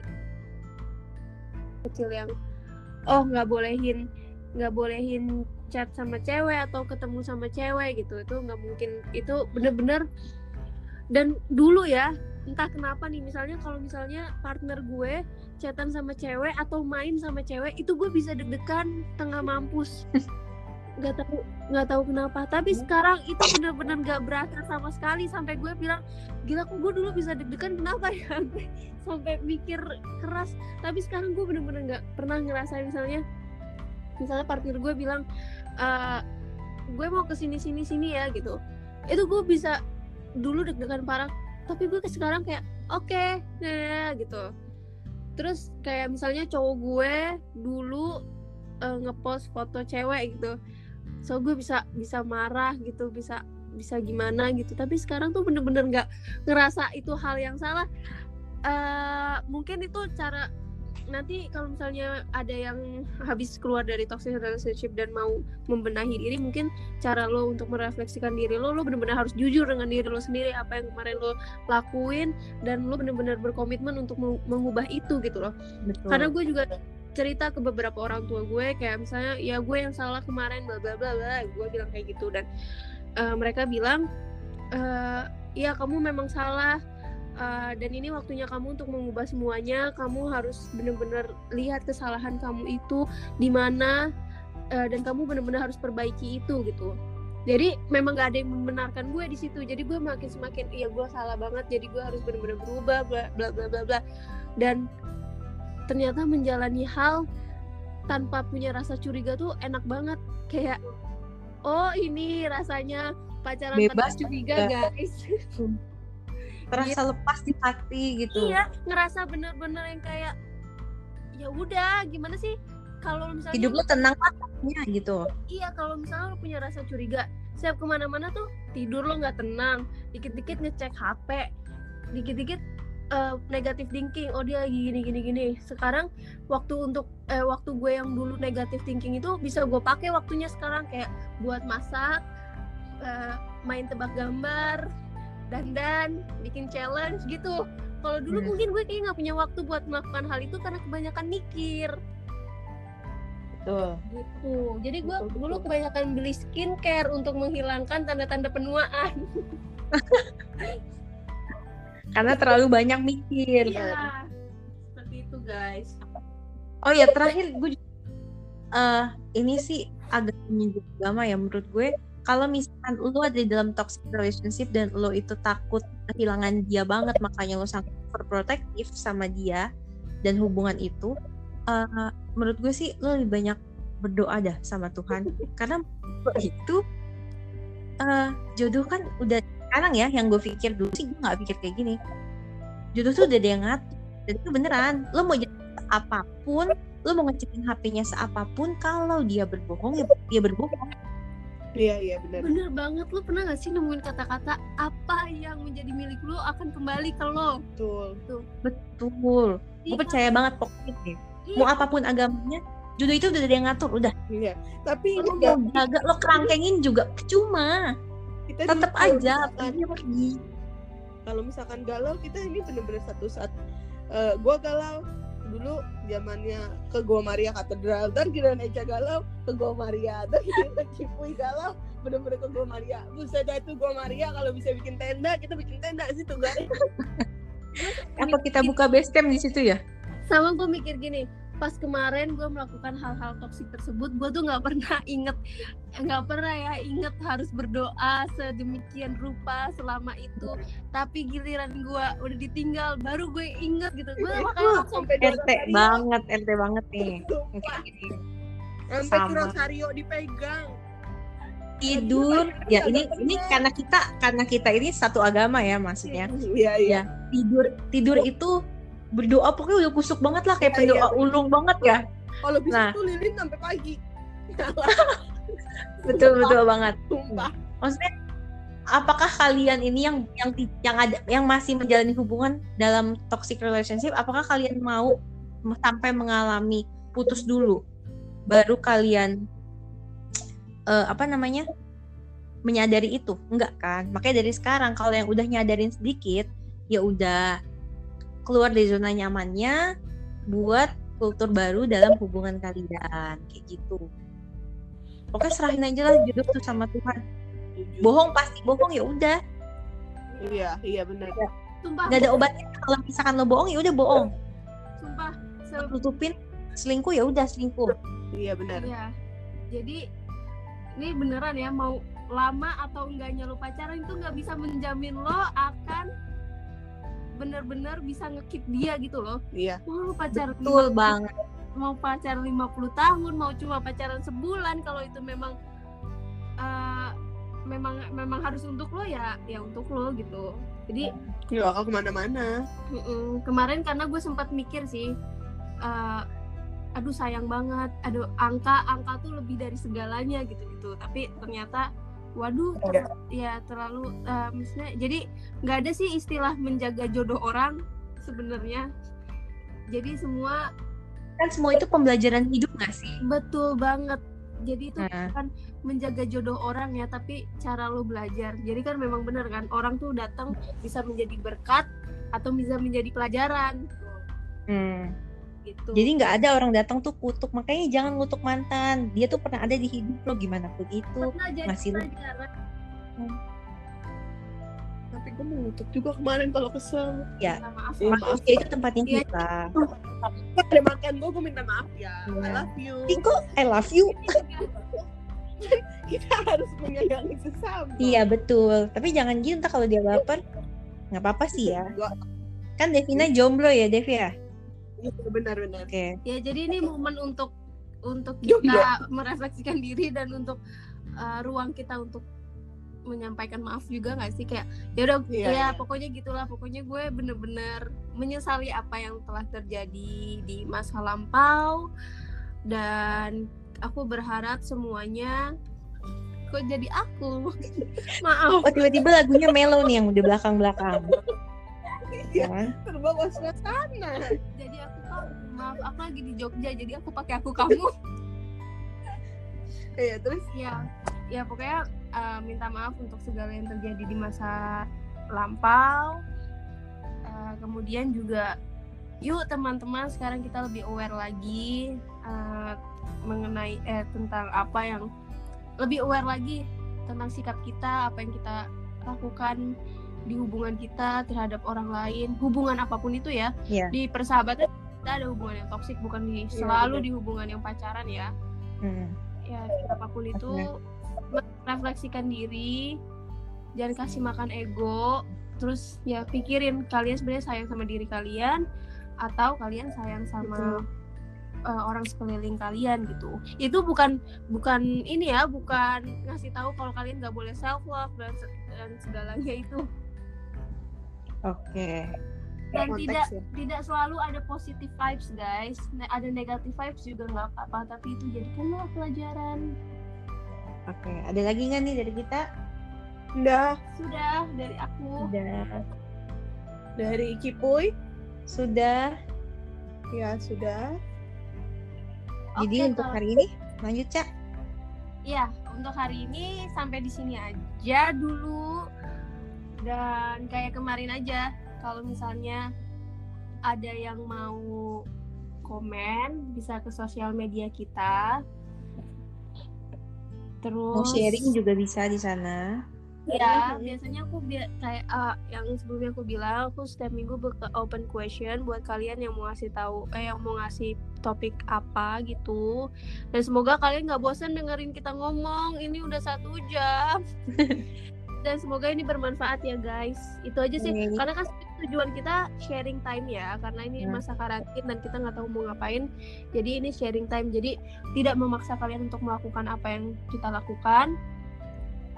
Speaker 1: kecil yang oh nggak bolehin nggak bolehin chat sama cewek atau ketemu sama cewek gitu. Itu nggak mungkin. Itu bener-bener dan dulu ya entah kenapa nih misalnya kalau misalnya partner gue chatan sama cewek atau main sama cewek itu gue bisa deg-degan tengah mampus nggak tahu nggak tahu kenapa. Tapi sekarang itu benar-benar nggak berasa sama sekali. Sampai gue bilang gila kok gue dulu bisa deg-degan? Kenapa ya? Gue *laughs* sampai mikir keras. Tapi sekarang gue bener-bener nggak pernah ngerasain. Misalnya misalnya partner gue bilang "Eh, gue mau ke sini sini sini ya gitu. Itu gue bisa dulu deg-degan parah. Tapi gue sekarang kayak oke ya gitu. Terus kayak misalnya cowok gue dulu eh, ngepost foto cewek gitu so gue bisa bisa marah gitu bisa bisa gimana gitu. Tapi sekarang tuh bener-bener nggak ngerasa itu hal yang salah. Eh mungkin itu cara nanti kalau misalnya ada yang habis keluar dari toxic relationship dan mau membenahi diri mungkin cara lo untuk merefleksikan diri lo lo bener-bener harus jujur dengan diri lo sendiri apa yang kemarin lo lakuin dan lo bener-bener berkomitmen untuk meng- mengubah itu gitu loh.
Speaker 3: Betul.
Speaker 1: karena gue juga cerita ke beberapa orang tua gue kayak misalnya ya gue yang salah kemarin bla bla bla bla gue bilang kayak gitu. Dan eh, mereka bilang eh ya kamu memang salah eh, dan ini waktunya kamu untuk mengubah semuanya. Kamu harus benar-benar lihat kesalahan kamu itu di mana eh, dan kamu benar-benar harus perbaiki itu gitu. Jadi memang gak ada yang membenarkan gue di situ. Jadi gue makin semakin iya gue salah banget jadi gue harus benar-benar berubah bla bla bla bla bla. Dan ternyata menjalani hal tanpa punya rasa curiga tuh enak banget. Kayak oh ini rasanya pacaran
Speaker 3: Bebas
Speaker 1: tanpa curiga guys. *laughs*
Speaker 3: Terasa lepas di hati gitu.
Speaker 1: iya ngerasa bener-bener yang kayak ya udah gimana sih? Kalau misalnya
Speaker 3: Hidup lo tenang matanya gitu.
Speaker 1: iya kalau misalnya lo punya rasa curiga siap ke mana-mana tuh tidur lo nggak tenang dikit-dikit ngecek HP dikit-dikit eh, negatif thinking. Oh dia lagi gini gini gini. Sekarang waktu untuk eh, waktu gue yang dulu negatif thinking itu bisa gue pakai waktunya sekarang. Kayak buat masak eh, main tebak gambar dandan bikin challenge gitu. Kalau dulu
Speaker 3: Hmm.
Speaker 1: mungkin gue kayak nggak punya waktu buat melakukan hal itu karena kebanyakan mikir.
Speaker 3: Betul.
Speaker 1: gitu. Jadi gue dulu kebanyakan beli skincare untuk menghilangkan tanda-tanda penuaan *laughs*
Speaker 3: Karena terlalu banyak mikir.
Speaker 1: iya seperti itu guys
Speaker 3: Oh ya terakhir gue juga, eh, ini sih agak menyinggung agama ya menurut gue. Kalau misalkan lo ada di dalam toxic relationship dan lo itu takut kehilangan dia banget makanya lo sangat overprotective sama dia dan hubungan itu, eh, menurut gue sih lo lebih banyak berdoa dah sama Tuhan *laughs* karena itu eh, jodoh kan udah sekarang ya yang gue pikir dulu sih gue nggak pikir kayak gini. Jodoh tuh udah ada yang ngatur dan itu beneran. Lo mau jadi apa pun lo mau ngecekin HP-nya seapapun kalau dia berbohong ya dia berbohong.
Speaker 2: Iya iya benar.
Speaker 1: bener banget. Lu pernah gak sih nemuin kata-kata apa yang menjadi milik lu akan kembali ke lo?
Speaker 2: Betul.
Speaker 3: betul. Gue
Speaker 1: Iya,
Speaker 3: percaya banget pokoknya deh.
Speaker 1: Iya.
Speaker 3: mau apa pun agamanya jodoh itu udah ada yang ngatur udah.
Speaker 2: Iya. Tapi
Speaker 3: lo mau jaga lo kerangkengin juga cuma
Speaker 2: kita
Speaker 3: tetap aja dia pergi.
Speaker 2: Kalau misalkan galau kita ini bener-bener satu saat eh, gua galau dulu zamannya ke Gua Maria Katedral dan kira Eca galau ke Gua Maria dan kira Cipuy galau bener-bener ke Gua Maria. Buset dah itu Gua Maria kalau bisa bikin tenda kita bikin tenda sih tuh guys
Speaker 3: apa kita buka base camp di situ ya?
Speaker 1: Sama gue mikir gini pas kemarin gue melakukan hal-hal toksik tersebut gue tuh nggak pernah inget nggak pernah ya inget harus berdoa sedemikian rupa selama itu. Tapi giliran gue udah ditinggal baru gue inget gitu. Gue makanya langsung
Speaker 2: sampai
Speaker 3: RT banget RT banget nih.
Speaker 2: Sampai. Rosario dipegang.
Speaker 3: Tidur. Ya ini ini karena kita karena kita ini satu agama ya maksudnya.
Speaker 2: Iya iya.
Speaker 3: Tidur tidur itu berdoa pokoknya udah kusuk banget lah kayak
Speaker 2: Iya,
Speaker 3: pendoa
Speaker 2: iya.
Speaker 3: ulung banget ya.
Speaker 2: Kalau bisa
Speaker 3: Nah.
Speaker 2: tuh lilin sampai pagi. *laughs*
Speaker 3: Betul betul banget.
Speaker 2: Sumpah.
Speaker 3: Maksudnya apakah kalian ini yang yang yang ada yang masih menjalani hubungan dalam toxic relationship apakah kalian mau sampai mengalami putus dulu? Baru kalian eh, apa namanya menyadari itu? Enggak kan? Makanya dari sekarang kalau yang udah nyadarin sedikit ya udah keluar dari zona nyamannya buat kultur baru dalam hubungan kalian kayak gitu. Oke serahin aja lah jodoh tuh sama Tuhan. Bohong pasti bohong ya udah.
Speaker 2: Iya iya benar.
Speaker 1: Sumpah.
Speaker 3: Nggak ada obatnya kalau misalkan lo bohong ya udah bohong.
Speaker 1: Sumpah se-
Speaker 3: tutupin selingkuh ya udah selingkuh.
Speaker 2: Iya benar.
Speaker 1: Iya. Jadi ini beneran ya mau lama atau enggaknya lo pacaran itu nggak bisa menjamin lo akan bener-bener bisa ngekip dia gitu loh.
Speaker 2: iya.
Speaker 1: Mau lo pacaran
Speaker 3: betul banget.
Speaker 1: mau pacaran 50 tahun, mau cuma pacaran sebulan kalau itu memang eh, memang memang harus untuk lo ya ya untuk lo gitu. Jadi
Speaker 2: nggak bakal ke
Speaker 1: mana-mana. Kemarin karena gue sempat mikir sih eh, aduh sayang banget aduh angka angka tuh lebih dari segalanya gitu gitu. Tapi ternyata waduh ter- ya terlalu eh, maksudnya jadi nggak ada sih istilah menjaga jodoh orang sebenarnya. Jadi semua
Speaker 3: kan semua itu pembelajaran hidup gak sih?
Speaker 1: Betul banget. Jadi itu
Speaker 3: Nah.
Speaker 1: bukan menjaga jodoh orang ya tapi cara lo belajar. Jadi kan memang benar kan orang tuh datang bisa menjadi berkat atau bisa menjadi pelajaran.
Speaker 3: Hmm.
Speaker 1: Gitu.
Speaker 3: Jadi nggak ada orang datang tuh kutuk makanya jangan ngutuk mantan. Dia tuh pernah ada di hidup lo gimana begitu
Speaker 1: pernah jadi
Speaker 3: ngasih lu-
Speaker 1: pelajaran.
Speaker 2: Tapi gue mau nutup juga kemarin kalau kesel.
Speaker 3: Ya.
Speaker 1: Minta maaf.
Speaker 2: Iya, maaf.
Speaker 3: manusia itu tempatnya
Speaker 1: Iya.
Speaker 3: kita
Speaker 2: ada makan gue gue minta maaf ya. I
Speaker 3: Iya.
Speaker 2: love you.
Speaker 3: Iko I love you? *laughs*
Speaker 2: Kita harus menyayangi sesama.
Speaker 3: Iya betul. Tapi jangan gitu kalau dia baper nggak apa-apa sih ya. Kan Devina jomblo ya Dev ya
Speaker 2: Iya, benar-benar
Speaker 3: oke
Speaker 1: ya jadi ini momen untuk untuk
Speaker 2: Jomblo.
Speaker 1: kita merefleksikan diri dan untuk uh, ruang kita untuk menyampaikan maaf juga nggak sih kayak ya udah
Speaker 2: Iya,
Speaker 1: ya
Speaker 2: iya.
Speaker 1: pokoknya gitulah pokoknya gue bener-bener menyesali apa yang telah terjadi di masa lampau dan aku berharap semuanya kok jadi aku *laughs* maaf
Speaker 3: oh tiba-tiba lagunya Melo nih yang di belakang-belakang
Speaker 2: Iya.
Speaker 3: kan?
Speaker 2: terbawa suasana
Speaker 1: jadi maaf aku lagi di Jogja jadi aku pakai aku kamu. *laughs*
Speaker 2: Iya terus?
Speaker 1: Ya ya pokoknya uh, minta maaf untuk segala yang terjadi di masa lampau. Uh, kemudian juga yuk teman-teman sekarang kita lebih aware lagi uh, mengenai eh tentang apa yang lebih aware lagi tentang sikap kita apa yang kita lakukan di hubungan kita terhadap orang lain hubungan apa pun itu ya
Speaker 3: Iya.
Speaker 1: di persahabatan kita ada hubungan yang toksik bukan di
Speaker 2: Iya,
Speaker 1: selalu
Speaker 2: betul.
Speaker 1: di hubungan yang pacaran ya
Speaker 3: Hmm.
Speaker 1: ya apa pun itu refleksikan diri jangan kasih makan ego terus ya pikirin kalian sebenarnya sayang sama diri kalian atau kalian sayang sama uh, orang sekeliling kalian gitu itu bukan bukan ini ya bukan ngasih tahu kalau kalian nggak boleh self love dan, dan segalanya itu
Speaker 3: Oke.
Speaker 1: Dan
Speaker 2: Konteks
Speaker 1: tidak
Speaker 2: ya.
Speaker 1: tidak selalu ada positive vibes guys Ne- ada negative vibes juga nggak apa-apa tapi itu jadikanlah pelajaran
Speaker 3: Oke. Ada lagi nggak nih dari kita?
Speaker 2: Udah
Speaker 1: sudah dari aku
Speaker 3: Sudah.
Speaker 2: dari Kipuy
Speaker 3: Sudah.
Speaker 2: ya sudah.
Speaker 3: Jadi
Speaker 1: Oke,
Speaker 3: untuk
Speaker 1: kalau-
Speaker 3: hari ini lanjut cak.
Speaker 1: Ya, untuk hari ini sampai di sini aja dulu. Dan kayak kemarin aja, kalau misalnya ada yang mau komen, bisa ke sosial media kita. Terus
Speaker 3: Mau sharing juga bisa di sana.
Speaker 1: Ya, biasanya aku bi- kayak ah, yang sebelumnya aku bilang aku setiap minggu buka open question buat kalian yang mau ngasih tahu eh yang mau ngasih topik apa gitu. Dan semoga kalian nggak bosan dengerin kita ngomong. Ini udah satu jam. *laughs* Dan semoga ini bermanfaat ya guys. Itu aja sih.
Speaker 3: Oke.
Speaker 1: Karena kan tujuan kita sharing time ya. Karena ini
Speaker 3: Ya.
Speaker 1: masa karantin dan kita nggak tahu mau ngapain. Jadi ini sharing time. Jadi tidak memaksa kalian untuk melakukan apa yang kita lakukan.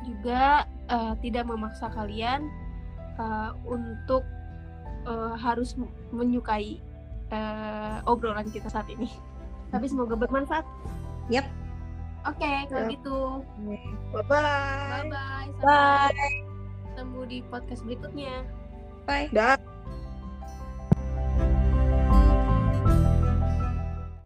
Speaker 1: Juga eh, tidak memaksa kalian eh, untuk eh, harus menyukai eh, obrolan kita saat ini. Tapi semoga bermanfaat.
Speaker 3: Yap.
Speaker 1: Oke, okay, kalau
Speaker 2: ya.
Speaker 1: gitu.
Speaker 2: Bye-bye. Bye-bye.
Speaker 1: Sampai Bye. ketemu di podcast berikutnya.
Speaker 3: Bye.
Speaker 2: Dah.